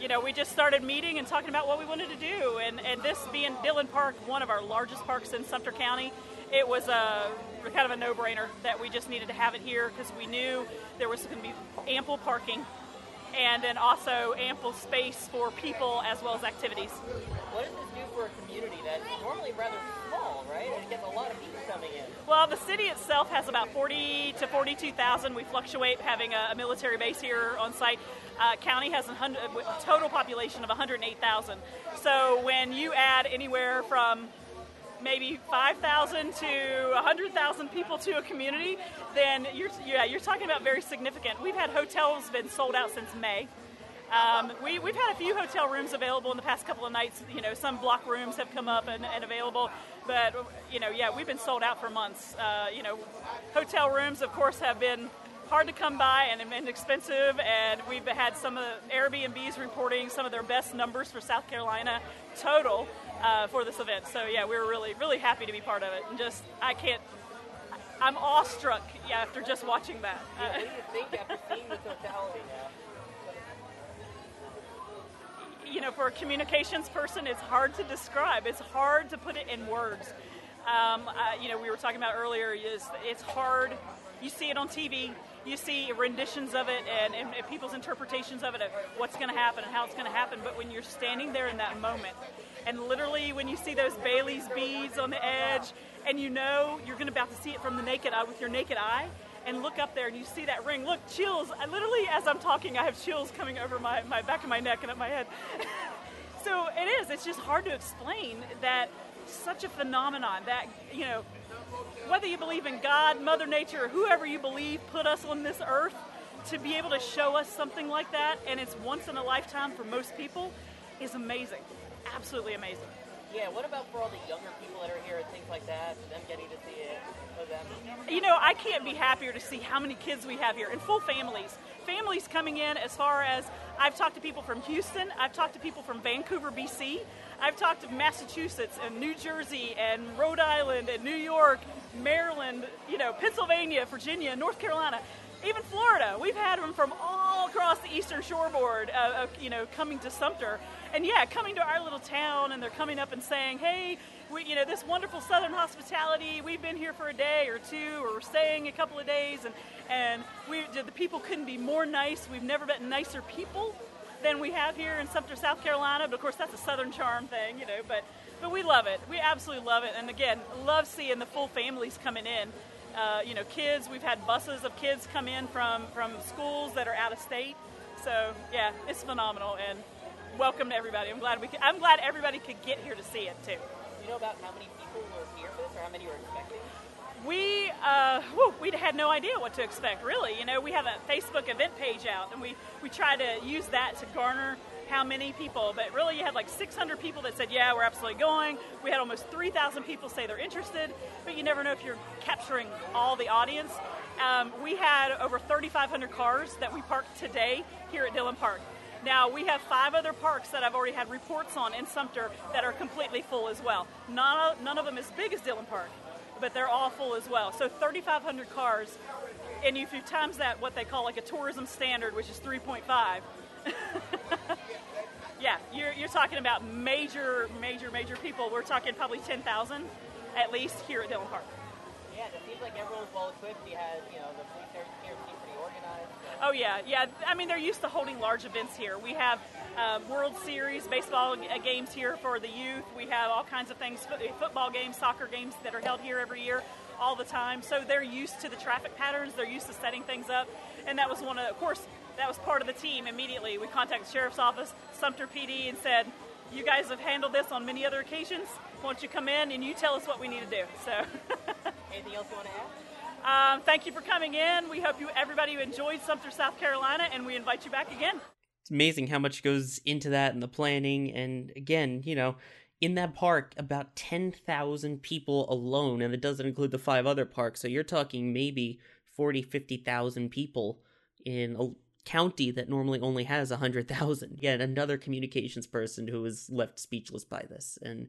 you know, we just started meeting and talking about what we wanted to do. And and this being Dillon Park, one of our largest parks in Sumter County, it was a kind of a no-brainer that we just needed to have it here because we knew there was going to be ample parking. And then also ample space for people as well as activities. What does this do for a community that's normally rather small, right? And it gets a lot of people coming in. Well, the city itself has about 40 to 42,000. We fluctuate having a, a military base here on site. Uh, county has a, total population of 108,000. So when you add anywhere from maybe 5,000 to 100,000 people to a community, then you're yeah you're talking about very significant. We've had hotels been sold out since May. Um, we, we've had a few hotel rooms available in the past couple of nights. You know, some block rooms have come up and, and available, but you know, yeah, we've been sold out for months. Uh, you know, hotel rooms, of course, have been hard to come by and, and expensive, and we've had some of the Airbnbs reporting some of their best numbers for South Carolina total uh, for this event. So yeah, we were really really happy to be part of it, and just I can't. I'm awestruck yeah, after just watching that. Yeah, what do you think after seeing the totality now? you know, for a communications person, it's hard to describe. It's hard to put it in words. Um, uh, you know, we were talking about earlier. Is it's hard. You see it on TV. You see renditions of it and, and, and people's interpretations of it, of what's going to happen and how it's going to happen. But when you're standing there in that moment, and literally when you see those Baily's beads on the edge, and you know you're going to about to see it from the naked eye with your naked eye, and look up there and you see that ring. Look, chills. I literally, as I'm talking, I have chills coming over my, my back of my neck and up my head. <laughs> so it is. It's just hard to explain that such a phenomenon that, you know, whether you believe in God, Mother Nature, or whoever you believe put us on this earth, to be able to show us something like that, and it's once in a lifetime for most people, is amazing. Absolutely amazing. Yeah, what about for all the younger people that are here and things like that, them getting to see it? them? You know, I can't be happier to see how many kids we have here and full families. Families coming in as far as I've talked to people from Houston, I've talked to people from Vancouver, BC, I've talked to Massachusetts and New Jersey and Rhode Island and New York, Maryland, you know, Pennsylvania, Virginia, North Carolina even Florida. We've had them from all across the eastern shoreboard, uh, you know, coming to Sumter. And yeah, coming to our little town, and they're coming up and saying, hey, we, you know, this wonderful Southern hospitality. We've been here for a day or two, or staying a couple of days, and and we the people couldn't be more nice. We've never met nicer people than we have here in Sumter, South Carolina. But of course, that's a Southern charm thing, you know. But but we love it. We absolutely love it. And again, love seeing the full families coming in. Uh, you know, kids. We've had buses of kids come in from from schools that are out of state. So yeah, it's phenomenal and welcome to everybody. I'm glad we. Could, I'm glad everybody could get here to see it too. Do you know about how many people were here for this, or how many were expecting? We uh, we had no idea what to expect. Really, you know, we have a Facebook event page out, and we we try to use that to garner how many people, but really you had like 600 people that said, yeah, we're absolutely going. We had almost 3,000 people say they're interested, but you never know if you're capturing all the audience. Um, we had over 3,500 cars that we parked today here at Dillon Park. Now, we have five other parks that I've already had reports on in Sumter that are completely full as well. None none of them as big as Dillon Park, but they're all full as well. So 3,500 cars, and if you times that what they call like a tourism standard, which is 3.5, <laughs> yeah, you're, you're talking about major, major, major people. We're talking probably 10,000 at least here at Dillon Park. Yeah, it seems like everyone's well equipped. You had, you know, the police here seem pretty organized. So. Oh yeah, yeah. I mean, they're used to holding large events here. We have um, World Series baseball games here for the youth. We have all kinds of things, football games, soccer games that are held here every year, all the time. So they're used to the traffic patterns. They're used to setting things up, and that was one of, of course, that was part of the team. Immediately, we contacted the sheriff's office, Sumter PD, and said, "You guys have handled this on many other occasions. Why don't you come in and you tell us what we need to do?" So. <laughs> Anything else you want to add? Um, thank you for coming in. We hope you everybody enjoyed Sumter, South Carolina, and we invite you back again. It's amazing how much goes into that and the planning. And again, you know, in that park, about 10,000 people alone, and it doesn't include the five other parks. So you're talking maybe 40, 50,000 people in a county that normally only has 100,000. Yet another communications person who was left speechless by this. And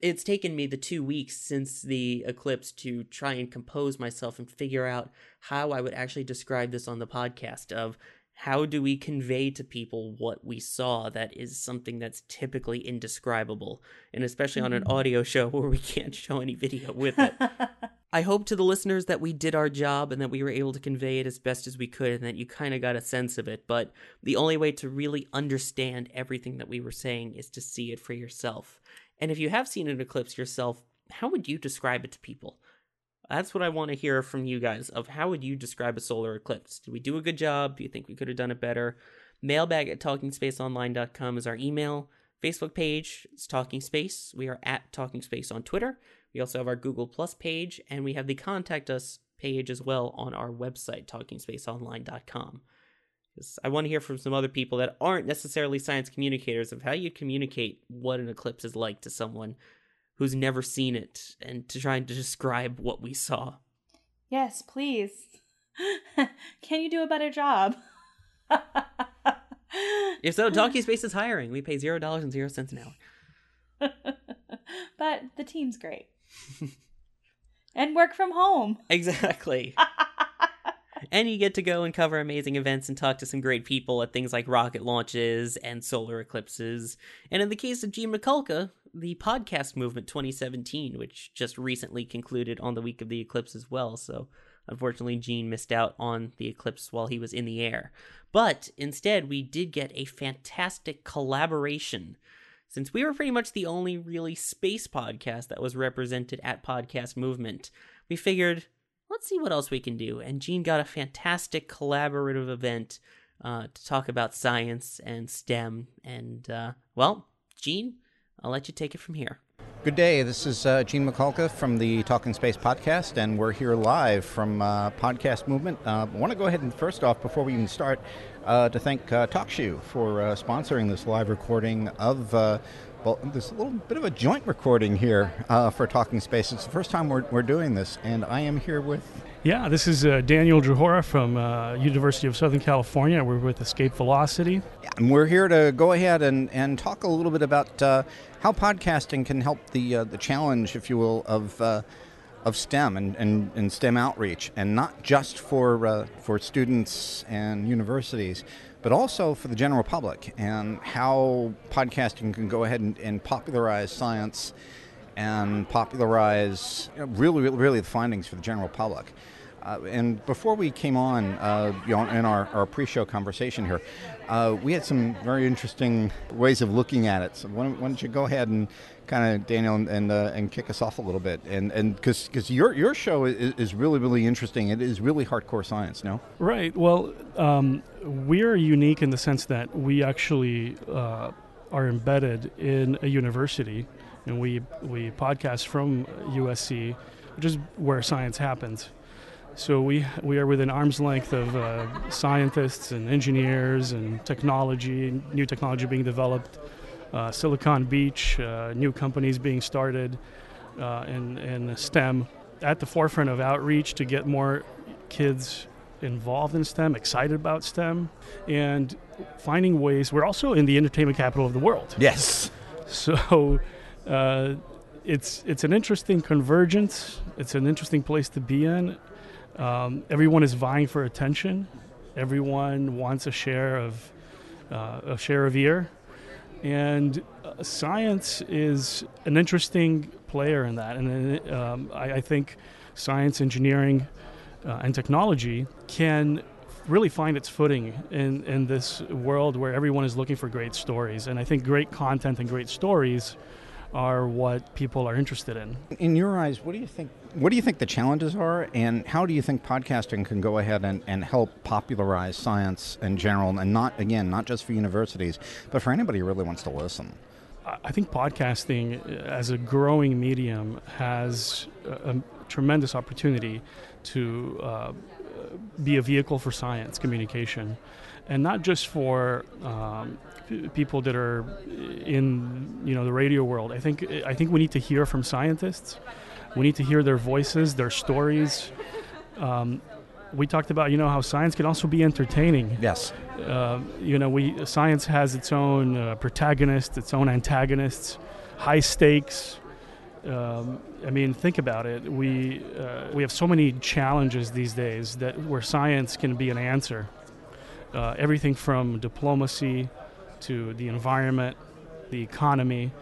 it's taken me the two weeks since the eclipse to try and compose myself and figure out how I would actually describe this on the podcast of how do we convey to people what we saw that is something that's typically indescribable and especially on an Mm-hmm. audio show <laughs> where we can't show any video with it <laughs> i hope to the listeners that we did our job and that we were able to convey it as best as we could and that you kind of got a sense of it but the only way to really understand everything that we were saying is to see it for yourself and if you have seen an eclipse yourself how would you describe it to people that's what I want to hear from you guys of how would you describe a solar eclipse? Did we do a good job? Do you think we could have done it better? Mailbag at talkingspaceonline.com is our email. Facebook page is Talking Space. We are at Talking Space on Twitter. We also have our Google Plus page, and we have the Contact Us page as well on our website, talkingspaceonline.com. I want to hear from some other people that aren't necessarily science communicators of how you communicate what an eclipse is like to someone who's never seen it and to try and describe what we saw. Yes, please. <laughs> Can you do a better job? <laughs> If so, Talking Space is hiring. We pay zero dollars and zero cents an hour. <laughs> but the team's great. and work from home. Exactly. And you get to go and cover amazing events and talk to some great people at things like rocket launches and solar eclipses. And in the case of Gene Mikulka, the podcast movement 2017, which just recently concluded on the week of the eclipse as well. So unfortunately, Gene missed out on the eclipse while he was in the air. But instead, we did get a fantastic collaboration. Since we were pretty much the only really space podcast that was represented at Podcast Movement, we figured let's see what else we can do. And Gene got a fantastic collaborative event uh, to talk about science and STEM. And, uh, well, Gene, I'll let you take it from here. Good day. This is uh, Gene Mikulka from the Talking Space podcast, and we're here live from uh, Podcast Movement. Uh, I want to go ahead and first off, before we even start, uh, to thank uh, TalkShoe for uh, sponsoring this live recording of. Well, there's a little bit of a joint recording here uh, for Talking Space. It's the first time we're, we're doing this, and I am here with Yeah, this is uh, Daniel Druhora from uh, University of Southern California. We're with Escape Velocity. And we're here to go ahead and, and talk a little bit about uh, how podcasting can help the uh, the challenge, if you will, of uh, of STEM and, and, and STEM outreach, and not just for uh, for students and universities, but also for the general public, and how podcasting can go ahead and, and popularize science and popularize you know, really, really, really the findings for the general public. Uh, and before we came on, uh, you know, in our, our pre-show conversation here, uh, we had some very interesting ways of looking at it. So why don't, why don't you go ahead and kind of Daniel and and, uh, and kick us off a little bit, and and because because your your show is, is really really interesting. It is really hardcore science. No, Right. Well, um, we're unique in the sense that we actually uh, are embedded in a university, and we we podcast from USC, which is where science happens. So we we are within arm's length of uh, scientists and engineers and technology, new technology being developed, uh, Silicon Beach, uh, new companies being started uh, in in STEM, at the forefront of outreach to get more kids involved in STEM, excited about STEM, and finding ways. We're also in the entertainment capital of the world. Yes. So. Uh, it's it's an interesting convergence. It's an interesting place to be in. Um, everyone is vying for attention. Everyone wants a share of uh, a share of ear, and uh, science is an interesting player in that. And um, I, I think science, engineering, uh, and technology can really find its footing in, in this world where everyone is looking for great stories. And I think great content and great stories are what people are interested in. in your eyes, what do you think? What do you think the challenges are, and how do you think podcasting can go ahead and, and help popularize science in general, and not again not just for universities, but for anybody who really wants to listen? I- think podcasting uh, as a growing medium has a, a tremendous opportunity to uh, be a vehicle for science communication, and not just for um, p- people that are in you know the radio world. I think I think we need to hear from scientists. We need to hear their voices, their stories. Um, we talked about you know how science can also be entertaining. Yes. Uh, you know, we science has its own uh, protagonists, its own antagonists, high stakes. Um, I mean, think about it. We uh, we have so many challenges these days that where science can be an answer. Uh, everything from diplomacy to the environment, the economy.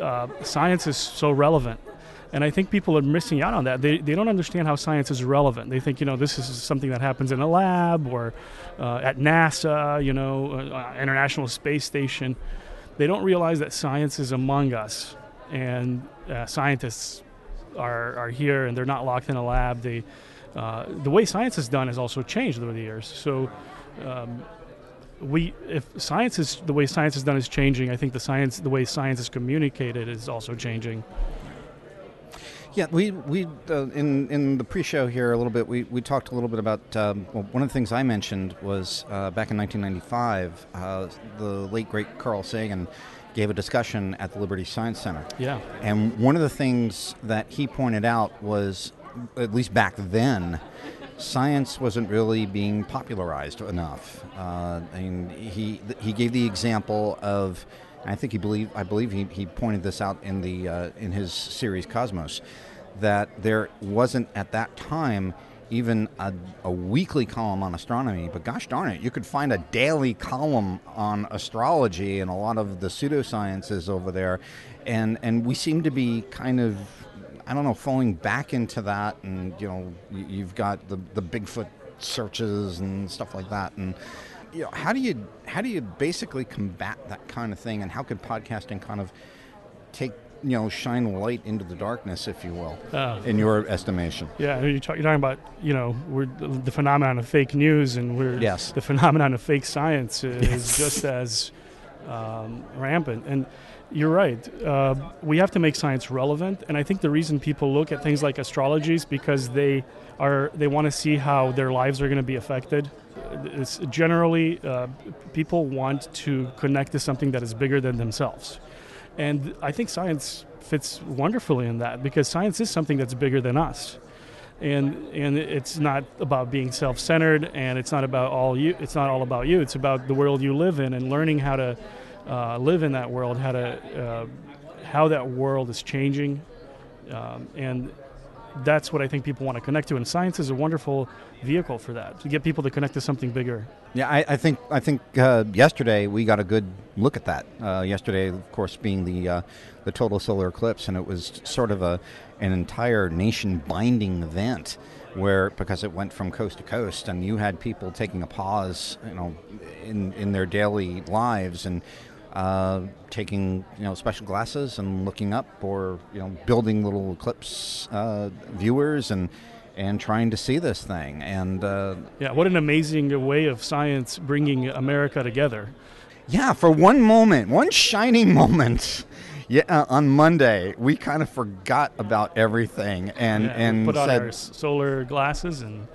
Uh, science is so relevant. And I think people are missing out on that. They, they don't understand how science is relevant. They think, you know, this is something that happens in a lab or uh, at NASA, you know, uh, International Space Station. They don't realize that science is among us. And uh, scientists are, are here and they're not locked in a lab. They, uh, the way science is done has also changed over the years. So um, we if science is the way science is done is changing. I think the science the way science is communicated is also changing. Yeah, we we uh, in in the pre-show here a little bit. We, we talked a little bit about um, well, one of the things I mentioned was uh, back in 1995, uh, the late great Carl Sagan gave a discussion at the Liberty Science Center. Yeah. and one of the things that he pointed out was, at least back then, science wasn't really being popularized enough. Uh, I mean, he he gave the example of, I think he believe I believe he, he pointed this out in the uh, in his series Cosmos, that there wasn't at that time even a, a weekly column on astronomy, but gosh darn it, you could find a daily column on astrology and a lot of the pseudosciences over there, and and we seem to be kind of I don't know, falling back into that, and you know, you've got the the Bigfoot searches and stuff like that, and you know, how do you how do you basically combat that kind of thing, and how could podcasting kind of take you know shine light into the darkness, if you will, Oh. in your estimation? Yeah, you're, talk, you're talking about you know we're the, the phenomenon of fake news, and we're Yes. the phenomenon of fake science is <laughs> Yes. just as um, rampant. And you're right. Uh, we have to make science relevant, and I think the reason people look at things like astrology is because they are they want to see how their lives are going to be affected. It's generally uh, people want to connect to something that is bigger than themselves. And I think science fits wonderfully in that because science is something that's bigger than us. And and it's not about being self-centered and it's not about all you it's not all about you. It's about the world you live in and learning how to uh, live in that world, how to uh, how that world is changing. Um, and that's what I think people want to connect to and science is a wonderful vehicle for that to get people to connect to something bigger. Yeah, I, I think I think uh, yesterday we got a good look at that. Uh, yesterday, of course, being the uh, the total solar eclipse, and it was sort of a an entire nation binding event where because it went from coast to coast, and you had people taking a pause, you know, in in their daily lives and. Uh, taking you know special glasses and looking up, or you know building little eclipse uh, viewers and and trying to see this thing. And uh, Yeah, what an amazing way of science bringing America together. Yeah, for one moment, one shining <laughs> moment. Yeah, uh, on Monday we kind of forgot about everything and Yeah, and put on said, our solar glasses and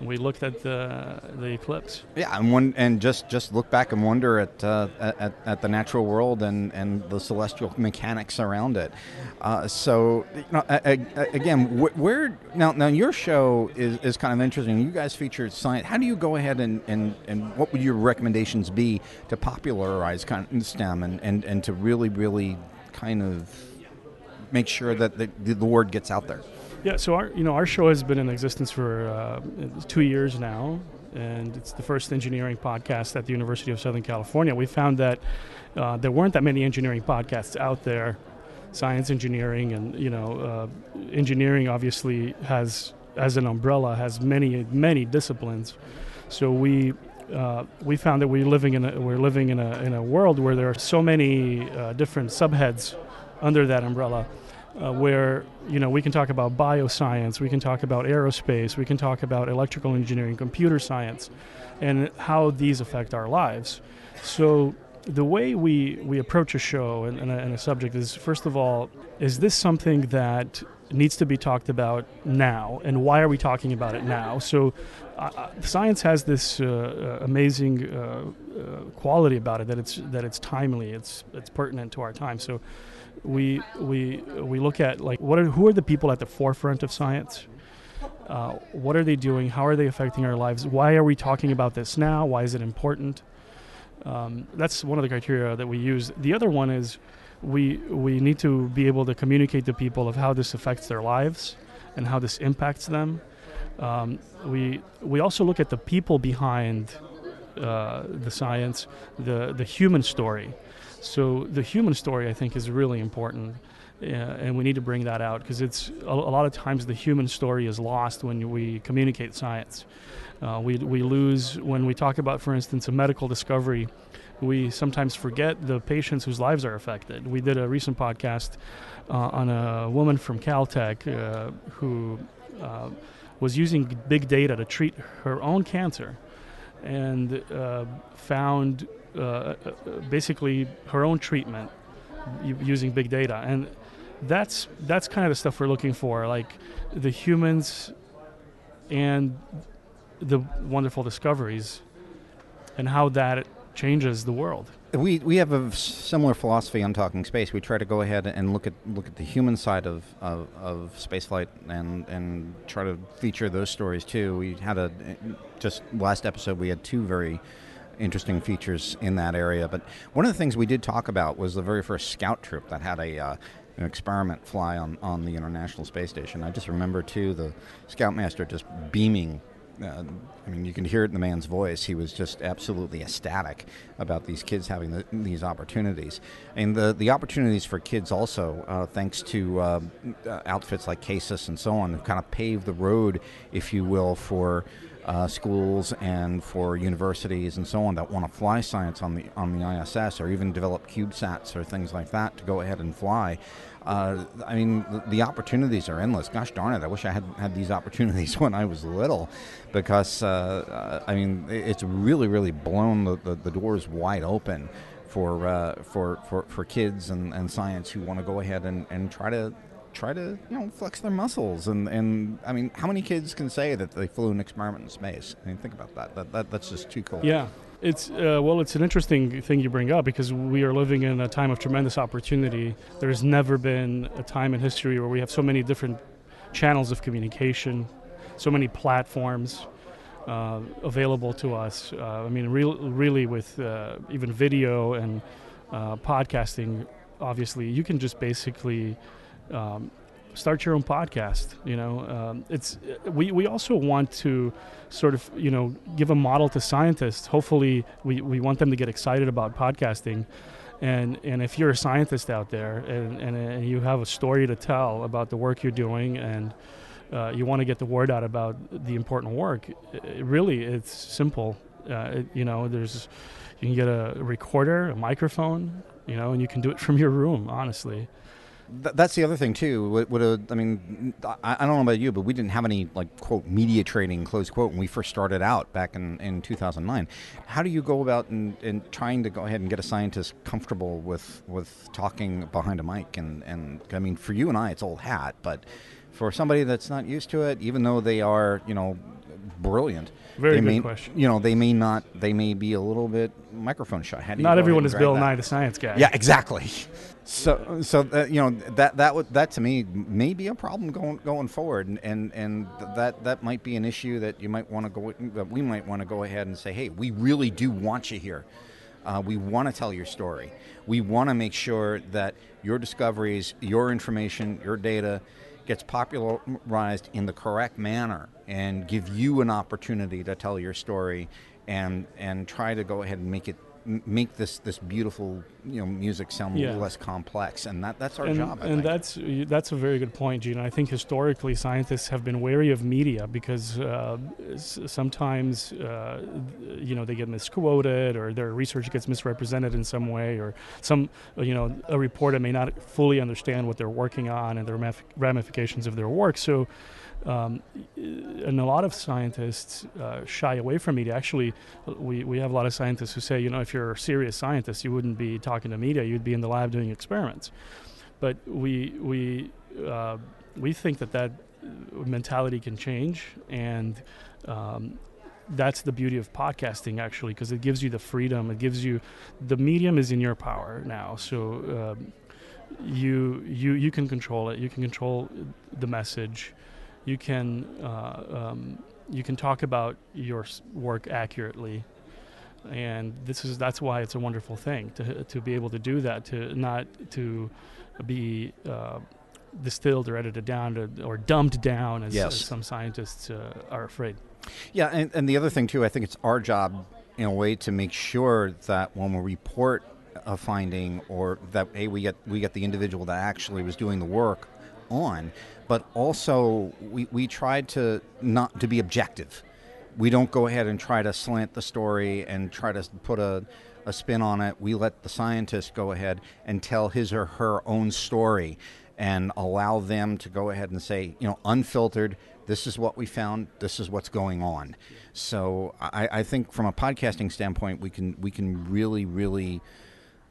we looked at the the eclipse. yeah, and one and just just look back and wonder at uh, at, at the natural world and, and the celestial mechanics around it. Uh, so you know, again, wh- where now now your show is, is kind of interesting. You guys feature science. How do you go ahead and, and, and what would your recommendations be to popularize kind of STEM and, and, and to really really kind of make sure that the, the word gets out there? Yeah, so our you know our show has been in existence for uh, two years now, and it's the first engineering podcast at the University of Southern California. We found that uh, there weren't that many engineering podcasts out there, science engineering, and you know uh, engineering obviously has as an umbrella has many many disciplines. So we uh, we found that we're living in a, we're living in a in a world where there are so many uh, different subheads under that umbrella uh, where you know we can talk about bioscience, we can talk about aerospace, we can talk about electrical engineering, computer science, and how these affect our lives. So the way we, we approach a show and, and, a, and a subject is first of all, is this something that needs to be talked about now, and why are we talking about it now? So uh, uh, science has this uh, uh, amazing uh, uh, quality about it that it's that it's timely, it's it's pertinent to our time. So we we we look at like what are who are the people at the forefront of science? Uh, what are they doing? How are they affecting our lives? Why are we talking about this now? Why is it important? Um, that's one of the criteria that we use. The other one is we we need to be able to communicate to people of how this affects their lives and how this impacts them. Um, we we also look at the people behind uh, the science the the human story so the human story, I think, is really important, uh, and we need to bring that out because it's a, a lot of times the human story is lost when we communicate science. Uh, we we lose when we talk about, for instance, a medical discovery. We sometimes forget the patients whose lives are affected. We did a recent podcast uh, on a woman from Caltech uh, who uh, was using big data to treat her own cancer and found uh, basically her own treatment using big data, and that's that's kind of the stuff we're looking for, like the humans and the wonderful discoveries, and how that changes the world. We we have a similar philosophy on Talking Space. We try to go ahead and look at look at the human side of, of, of spaceflight and and try to feature those stories too. We had a just last episode we had two very interesting features in that area. But one of the things we did talk about was the very first scout troop that had a uh, an experiment fly on, on the International Space Station. I just remember too the scoutmaster just beaming uh, I mean, you can hear it in the man's voice. He was just absolutely ecstatic about these kids having the, these opportunities, and the the opportunities for kids also, uh, thanks to uh, outfits like CASIS and so on, kind of paved the road, if you will, for. Uh, schools and for universities and so on that want to fly science on the on the ISS or even develop CubeSats or things like that to go ahead and fly. Uh, I mean, the, opportunities are endless. Gosh darn it! I wish I had had these opportunities <laughs> when I was little, because uh, uh I mean, it's really, really blown the, the, the doors wide open for uh, for, for for kids and, and science who want to go ahead and, and try to try to you know flex their muscles and and I mean, how many kids can say that they flew an experiment in space? I mean, think about that. That, that that's just too cool. Yeah. It's uh, well, it's an interesting thing you bring up because we are living in a time of tremendous opportunity. There has never been a time in history where we have so many different channels of communication, so many platforms uh, available to us. Uh, I mean, real, really, with uh, even video and uh, podcasting, obviously, you can just basically um, start your own podcast. You know, um, it's we, we also want to sort of you know give a model to scientists. Hopefully, we, we want them to get excited about podcasting. And, and if you're a scientist out there and, and, and you have a story to tell about the work you're doing and uh, you want to get the word out about the important work, it, really it's simple. Uh, it, you know, there's you can get a recorder, a microphone, you know, and you can do it <laughs> from your room. Honestly, Th- that's the other thing too. Would, would a, I mean, I, I, don't know about you, but we didn't have any like quote media training close quote when we first started out back in, in 2009. How do you go about in, in trying to go ahead and get a scientist comfortable with with talking behind a mic? And and I mean, for you and I, it's old hat, but for somebody that's not used to it, even though they are, you know, brilliant. Very they good may, question. You know, they may not. They may be a little bit microphone shy. How do Not everyone is Bill that? Nye the Science Guy. Yeah, exactly. <laughs> So, so that, you know that that would that to me may be a problem going going forward, and and, and that that might be an issue that you might want to go that we might want to go ahead and say, hey, we really do want you here. Uh, we want to tell your story. We want to make sure that your discoveries, your information, your data gets popularized in the correct manner and give you an opportunity to tell your story and and try to go ahead and make it make this this beautiful you know music sound Yeah. less complex and that that's our and, job I and think. that's that's a very good point, Gene. I think historically scientists have been wary of media because uh, sometimes uh, you know they get misquoted or their research gets misrepresented in some way, or some you know a reporter may not fully understand what they're working on and the ramifications of their work. So. Um, and a lot of scientists uh, shy away from media. Actually, we, we have a lot of scientists who say, you know, if you're a serious scientist, you wouldn't be talking to media. You'd be in the lab doing experiments. But we we uh, we think that that mentality can change, and um, that's the beauty of podcasting, actually, because it gives you the freedom. It gives you the medium is in your power now. So. Um, you you you can control it. You can control the message. You can uh, um, you can talk about your work accurately, and this is that's why it's a wonderful thing to to be able to do that. To not to be uh, distilled or edited down to, or dumbed down, as, Yes. as some scientists uh, are afraid. Yeah, and, and the other thing too, I think it's our job in a way to make sure that when we report a finding or that hey we get we get the individual that actually was doing the work on, but also we, we tried to not to be objective. We don't go ahead and try to slant the story and try to put a, a spin on it. We let the scientist go ahead and tell his or her own story and allow them to go ahead and say, you know, unfiltered, This is what we found. This is what's going on. So I, I think from a podcasting standpoint, we can we can really really.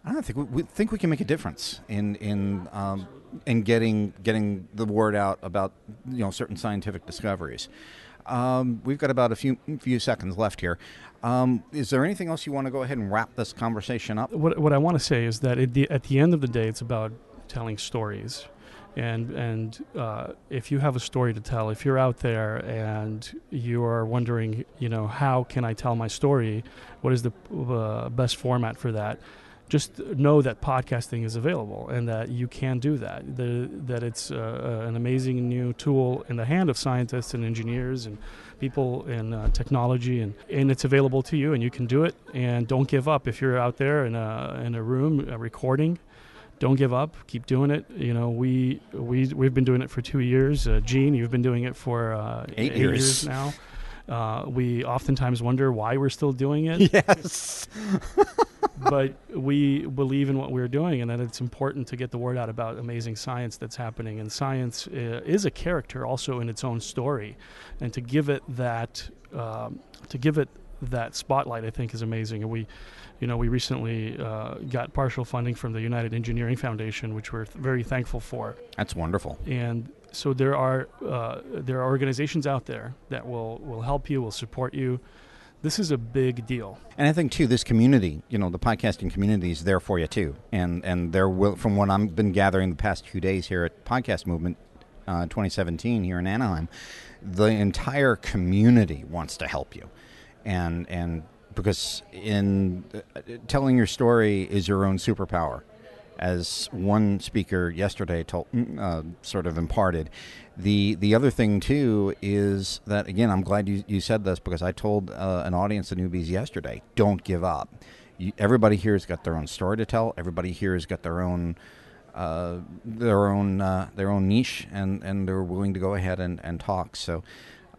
I don't think we, we think we can make a difference in in um, in getting getting the word out about you know certain scientific discoveries. Um, we've got about a few few seconds left here. Um, is there anything else you want to go ahead and wrap this conversation up? What what I want to say is that at the, at the end of the day, it's about telling stories, and and uh, if you have a story to tell, if you're out there and you are wondering, you know, how can I tell my story? What is the uh, best format for that? Just know that podcasting is available and that you can do that. The, that it's uh, an amazing new tool in the hand of scientists and engineers and people in uh, technology, and, and it's available to you, and you can do it. And don't give up if you're out there in a in a room a recording don't give up. Keep doing it. You know, we we we've been doing it for two years. Uh, Gene, you've been doing it for uh, Eight eight years. years now. Uh, we oftentimes wonder why we're still doing it. <laughs> Yes. <laughs> but we believe in what we're doing and that it's important to get the word out about amazing science that's happening. And science uh, is a character also in its own story. And to give it that, um, to give it that spotlight, I think is amazing. And we, you know, we recently uh, got partial funding from the United Engineering Foundation, which we're th- very thankful for. That's wonderful. And so there are uh, there are organizations out there that will will help you, will support you. This is a big deal. And I think too, this community, you know, the podcasting community is there for you too. And and there will, from what I've been gathering the past few days here at Podcast Movement, uh, 2017 here in Anaheim, the entire community wants to help you, and and because in uh, telling your story is your own superpower as one speaker yesterday told, uh, sort of imparted. The the other thing too is that again, I'm glad you, you said this because I told uh, an audience of newbies yesterday, don't give up. You, everybody here has got their own story to tell. Everybody here has got their own uh, their own uh, their own niche, and, and they're willing to go ahead and, and talk. So,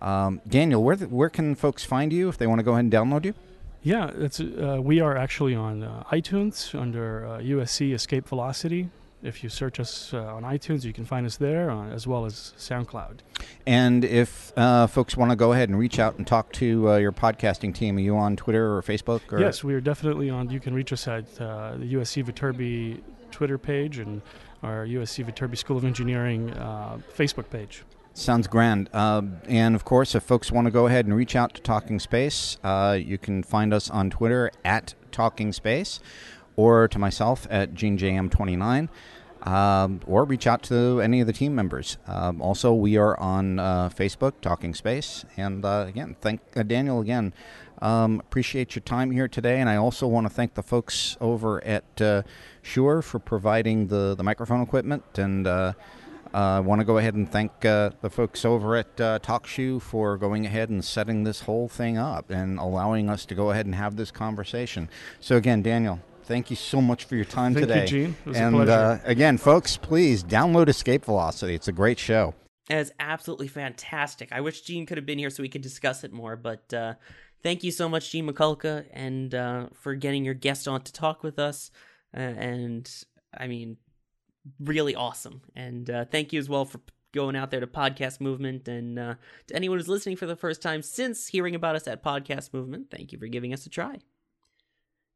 um, Daniel, where where can folks find you if they want to go ahead and download you? Yeah, it's uh, we are actually on uh, iTunes under uh, USC Escape Velocity. If you search us uh, on iTunes, you can find us there, uh, as well as SoundCloud. And if uh, folks want to go ahead and reach out and talk to uh, your podcasting team, are you on Twitter or Facebook? Or? Yes, we are definitely on. You can reach us at uh, the USC Viterbi Twitter page and our USC Viterbi School of Engineering uh, Facebook page. Sounds grand. Uh, and of course, if folks want to go ahead and reach out to Talking Space, uh, you can find us on Twitter at Talking Space or to myself at GeneJM29. Um, or reach out to any of the team members. Um, also, we are on uh, Facebook, Talking Space. And uh, again, thank uh, Daniel again. Um, appreciate your time here today. And I also want to thank the folks over at uh, for providing the, the microphone equipment. And I want to go ahead and thank uh, the folks over at uh, TalkShoe for going ahead and setting this whole thing up and allowing us to go ahead and have this conversation. So, again, Daniel, thank you so much for your time Thank you, today. Gene. It was a and pleasure. Uh, again, folks, please download Escape Velocity. It's a great show. It is absolutely fantastic. I wish Gene could have been here so we could discuss it more. But uh, thank you so much, Gene Mikulka, and uh, for getting your guest on to talk with us. Uh, and I mean, really awesome. And uh, thank you as well for going out there to Podcast Movement. And uh, to anyone who's listening for the first time since hearing about us at Podcast Movement, thank you for giving us a try.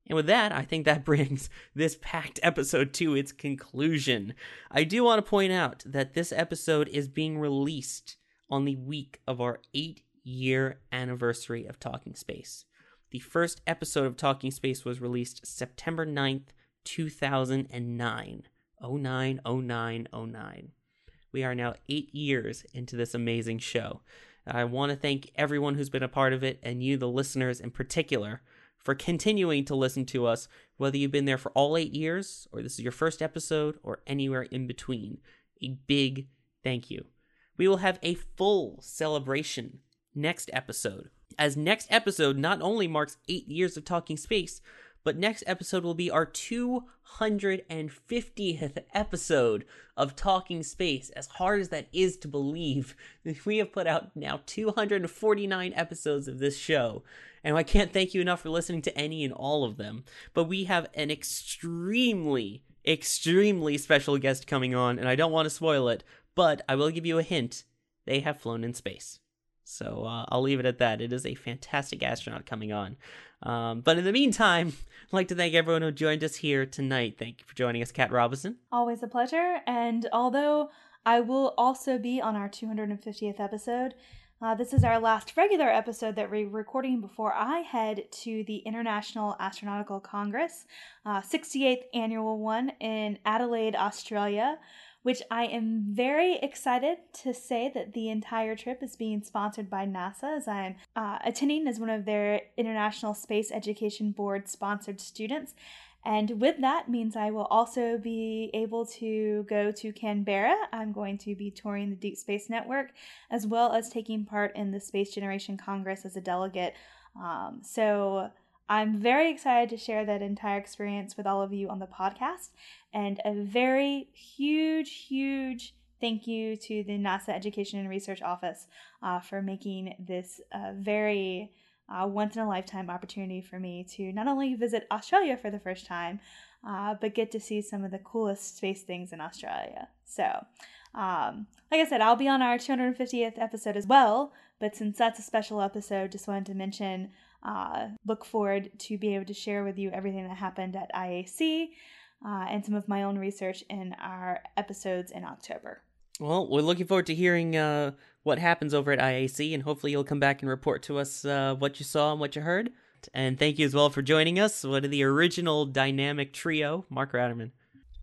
And with that, I think that <laughs> brings this packed episode to its conclusion. I do want to point out that this episode is being released on the week of our eight year anniversary of Talking Space. The first episode of Talking Space was released September 9th, 2009. 09, 09, 09. We are now eight years into this amazing show. I want to thank everyone who's been a part of it, and you, the listeners in particular, for continuing to listen to us, whether you've been there for all eight years, or this is your first episode, or anywhere in between. A big thank you. We will have a full celebration next episode, as next episode not only marks eight years of Talking Space, but next episode will be our 250th episode of Talking Space. As hard as that is to believe, <laughs> we have put out now 249 episodes of this show. And I can't thank you enough for listening to any and all of them. But we have an extremely, extremely special guest coming on, and I don't want to spoil it, but I will give you a hint they have flown in space. So uh, I'll leave it at that. It is a fantastic astronaut coming on. Um, but in the meantime, I'd like to thank everyone who joined us here tonight. Thank you for joining us, Kat Robison. Always a pleasure. And although I will also be on our 250th episode, uh, this is our last regular episode that we're recording before I head to the International Astronautical Congress, uh, 68th annual one in Adelaide, Australia, which I am very excited to say that the entire trip is being sponsored by NASA as I'm uh, attending as one of their International Space Education Board sponsored students. And with that means I will also be able to go to Canberra. I'm going to be touring the Deep Space Network as well as taking part in the Space Generation Congress as a delegate. Um, so I'm very excited to share that entire experience with all of you on the podcast. And a very huge, huge thank you to the NASA Education and Research Office uh, for making this a very uh, once in a lifetime opportunity for me to not only visit Australia for the first time, uh, but get to see some of the coolest space things in Australia. So, um, like I said, I'll be on our 250th episode as well. But since that's a special episode, just wanted to mention uh, look forward to be able to share with you everything that happened at IAC uh, and some of my own research in our episodes in October. Well, we're looking forward to hearing uh, what happens over at IAC, and hopefully you'll come back and report to us uh, what you saw and what you heard. And thank you as well for joining us. What are the original dynamic trio, Mark Ratterman.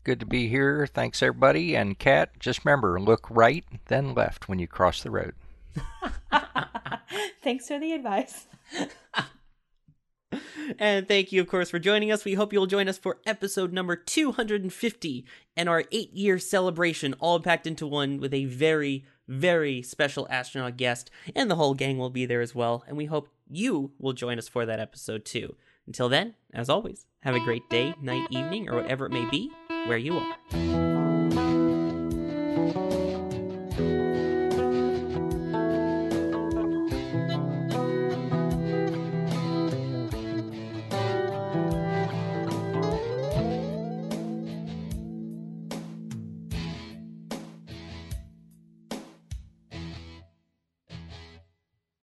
Good to be here. Thanks, everybody. And Kat, just remember look right, then left when you cross the road. <laughs> Thanks for the advice. And thank you, of course, for joining us. We hope you'll join us for episode number 250 and our eight year celebration, all packed into one with a very, very special astronaut guest. And the whole gang will be there as well. And we hope you will join us for that episode too. Until then, as always, have a great day, night, evening, or whatever it may be, where you are.